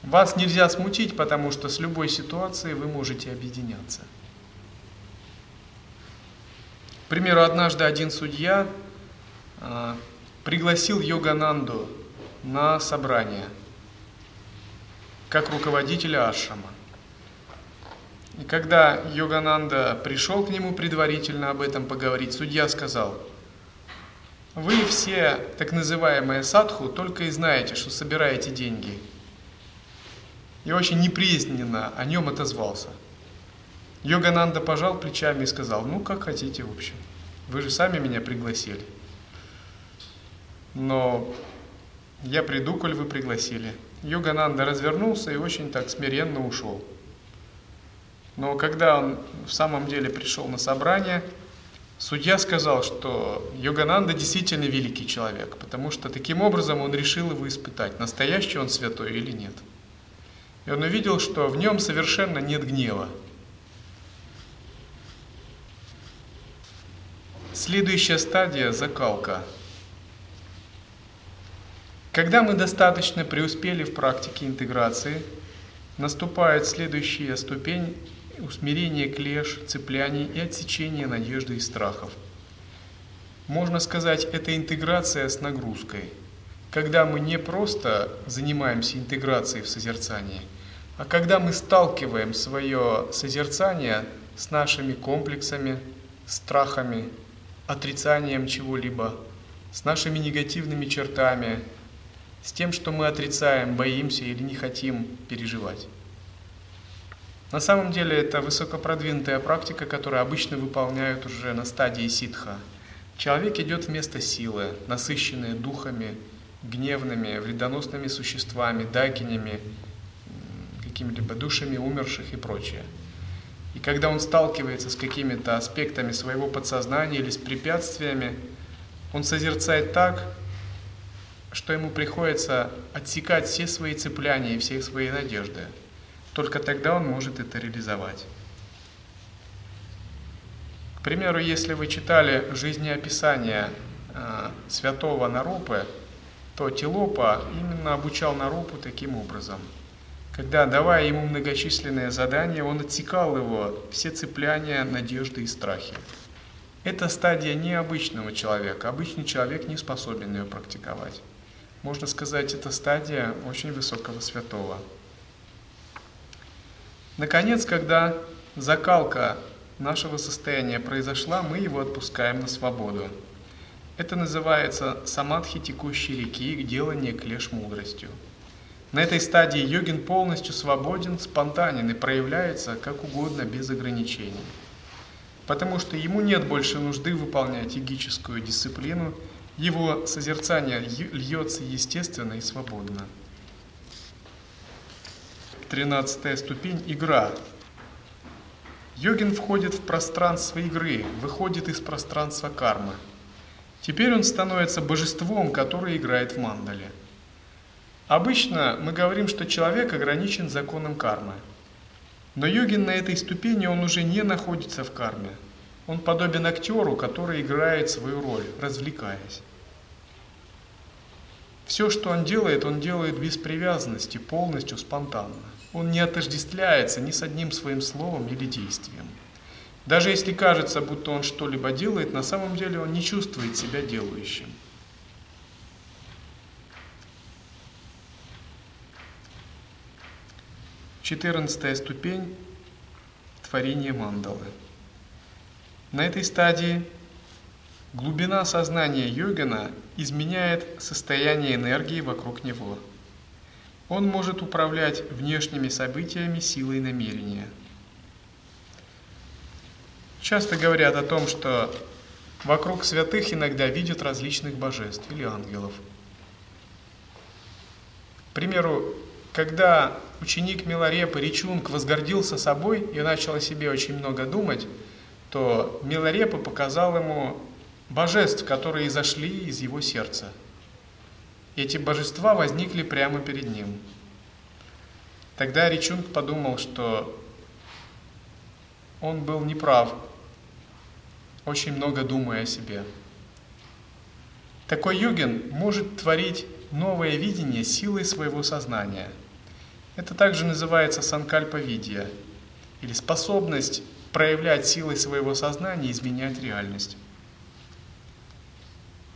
Вас нельзя смутить, потому что с любой ситуацией вы можете объединяться. К примеру, однажды один судья э, пригласил Йогананду на собрание – как руководителя ашрама. И когда Йогананда пришел к нему предварительно об этом поговорить, судья сказал, вы все так называемые садху только и знаете, что собираете деньги. И очень неприязненно о нем отозвался. Йогананда пожал плечами и сказал, ну как хотите в общем, вы же сами меня пригласили. Но я приду, коль вы пригласили. Йогананда развернулся и очень так смиренно ушел. Но когда он в самом деле пришел на собрание, судья сказал, что Йогананда действительно великий человек, потому что таким образом он решил его испытать, настоящий он святой или нет. И он увидел, что в нем совершенно нет гнева. Следующая стадия – закалка – когда мы достаточно преуспели в практике интеграции, наступает следующая ступень усмирения клеш, цепляний и отсечения надежды и страхов. Можно сказать, это интеграция с нагрузкой, когда мы не просто занимаемся интеграцией в созерцании, а когда мы сталкиваем свое созерцание с нашими комплексами, страхами, отрицанием чего-либо, с нашими негативными чертами, с тем, что мы отрицаем, боимся или не хотим переживать. На самом деле это высокопродвинутая практика, которую обычно выполняют уже на стадии ситха. Человек идет вместо силы, насыщенные духами, гневными, вредоносными существами, дакинями, какими-либо душами умерших и прочее. И когда он сталкивается с какими-то аспектами своего подсознания или с препятствиями, он созерцает так, что ему приходится отсекать все свои цепляния и все свои надежды. Только тогда он может это реализовать. К примеру, если вы читали жизнеописание э, святого Нарупы, то Тилопа именно обучал Нарупу таким образом. Когда, давая ему многочисленные задания, он отсекал его все цепляния, надежды и страхи. Это стадия необычного человека. Обычный человек не способен ее практиковать. Можно сказать, это стадия очень высокого святого. Наконец, когда закалка нашего состояния произошла, мы его отпускаем на свободу. Это называется самадхи текущей реки, делание клеш мудростью. На этой стадии йогин полностью свободен, спонтанен и проявляется как угодно, без ограничений. Потому что ему нет больше нужды выполнять егическую дисциплину – его созерцание льется естественно и свободно. Тринадцатая ступень – игра. Йогин входит в пространство игры, выходит из пространства кармы. Теперь он становится божеством, которое играет в мандале. Обычно мы говорим, что человек ограничен законом кармы. Но йогин на этой ступени, он уже не находится в карме. Он подобен актеру, который играет свою роль, развлекаясь. Все, что он делает, он делает без привязанности, полностью спонтанно. Он не отождествляется ни с одним своим словом или действием. Даже если кажется, будто он что-либо делает, на самом деле он не чувствует себя делающим. Четырнадцатая ступень – творение мандалы. На этой стадии Глубина сознания йогина изменяет состояние энергии вокруг него. Он может управлять внешними событиями силой намерения. Часто говорят о том, что вокруг святых иногда видят различных божеств или ангелов. К примеру, когда ученик Миларепы Ричунг возгордился собой и начал о себе очень много думать, то Миларепа показал ему божеств, которые изошли из его сердца. Эти божества возникли прямо перед ним. Тогда Ричунг подумал, что он был неправ, очень много думая о себе. Такой йогин может творить новое видение силой своего сознания. Это также называется санкальпа-видия, или способность проявлять силой своего сознания изменять реальность.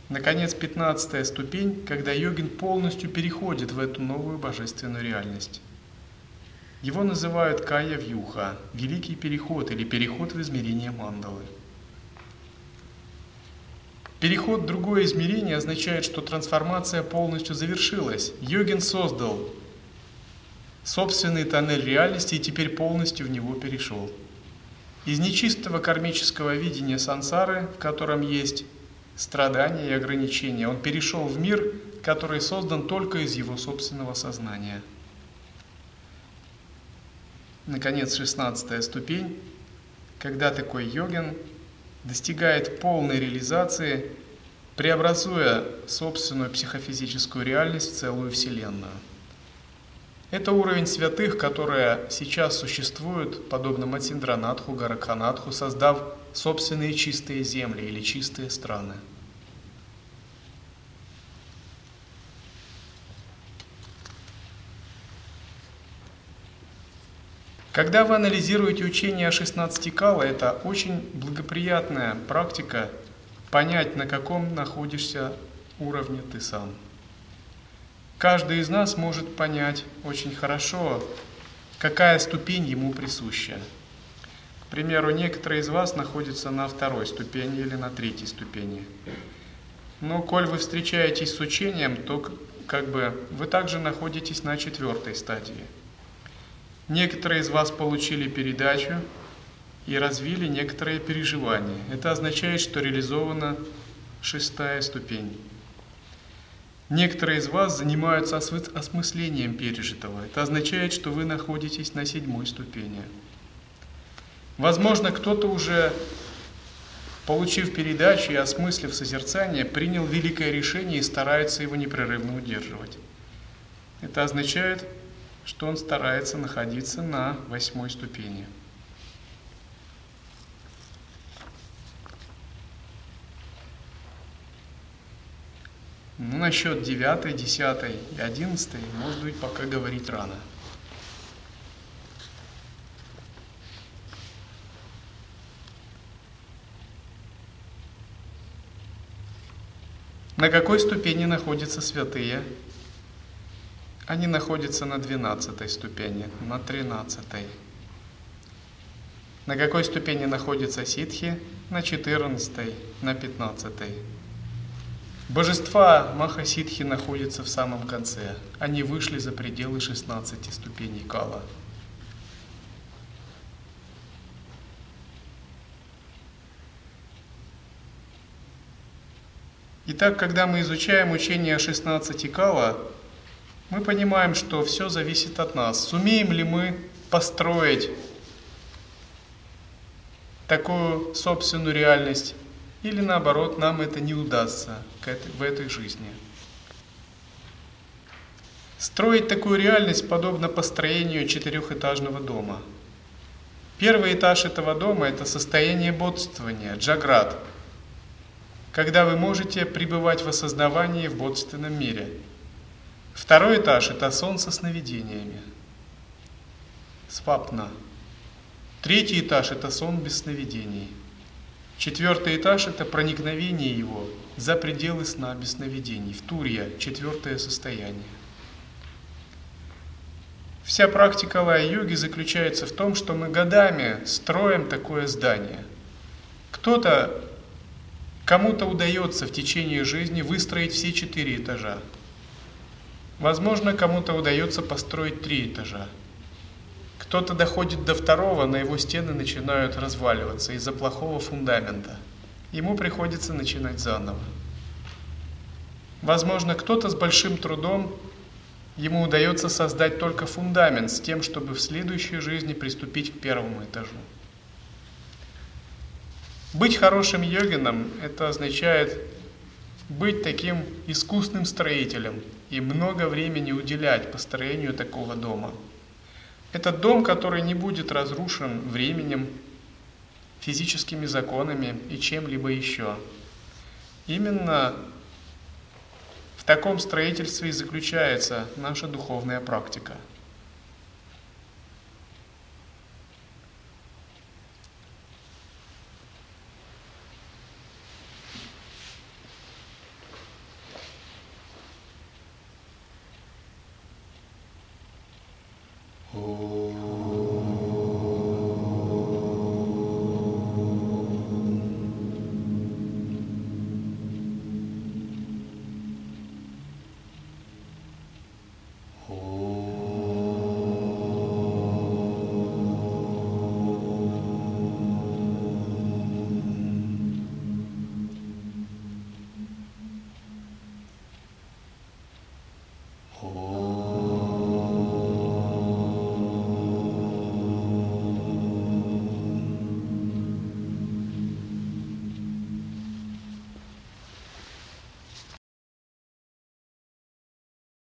Наконец, пятнадцатая ступень, когда йогин полностью переходит в эту новую божественную реальность. Его называют кая вьюха, великий переход или переход в измерение мандалы. Переход в другое измерение означает, что трансформация полностью завершилась. Йогин создал собственный тоннель реальности и теперь полностью в него перешел. Из нечистого кармического видения сансары, в котором есть страдания и ограничения, он перешел в мир, который создан только из его собственного сознания. Наконец, шестнадцатая ступень, когда такой йогин достигает полной реализации, преобразуя собственную психофизическую реальность в целую Вселенную. Это уровень святых, которые сейчас существуют, подобно Матиндранатху, Гаракханатху, создав собственные чистые земли или чистые страны. Когда вы анализируете учение о 16 кала, это очень благоприятная практика понять, на каком находишься уровне ты сам. Каждый из нас может понять очень хорошо, какая ступень ему присуща. К примеру, некоторые из вас находятся на второй ступени или на третьей ступени. Но коль вы встречаетесь с учением, то как бы вы также находитесь на четвертой стадии – Некоторые из вас получили передачу и развили некоторые переживания. Это означает, что реализована шестая ступень. Некоторые из вас занимаются осмыслением пережитого. Это означает, что вы находитесь на седьмой ступени. Возможно, кто-то уже, получив передачу и осмыслив созерцание, принял великое решение и старается его непрерывно удерживать. Это означает, что он старается находиться на восьмой ступени. Ну, насчет девятой, десятой и одиннадцатой, может быть, пока говорить рано. На какой ступени находятся святые? Они находятся на 12 ступени, на 13. На какой ступени находятся ситхи? На 14, на 15. Божества Махасидхи находятся в самом конце. Они вышли за пределы 16 ступеней Кала. Итак, когда мы изучаем учение о 16 Кала, мы понимаем, что все зависит от нас. Сумеем ли мы построить такую собственную реальность, или наоборот, нам это не удастся в этой жизни. Строить такую реальность подобно построению четырехэтажного дома. Первый этаж этого дома – это состояние бодствования, джаград, когда вы можете пребывать в осознавании в бодственном мире – Второй этаж – это сон со сновидениями. Свапна. Третий этаж – это сон без сновидений. Четвертый этаж – это проникновение его за пределы сна без сновидений. В Турья – четвертое состояние. Вся практика лая-йоги заключается в том, что мы годами строим такое здание. Кто-то, кому-то удается в течение жизни выстроить все четыре этажа. Возможно, кому-то удается построить три этажа. Кто-то доходит до второго, но его стены начинают разваливаться из-за плохого фундамента. Ему приходится начинать заново. Возможно, кто-то с большим трудом, ему удается создать только фундамент с тем, чтобы в следующей жизни приступить к первому этажу. Быть хорошим йогином – это означает быть таким искусным строителем и много времени уделять построению такого дома. Это дом, который не будет разрушен временем, физическими законами и чем-либо еще. Именно в таком строительстве и заключается наша духовная практика –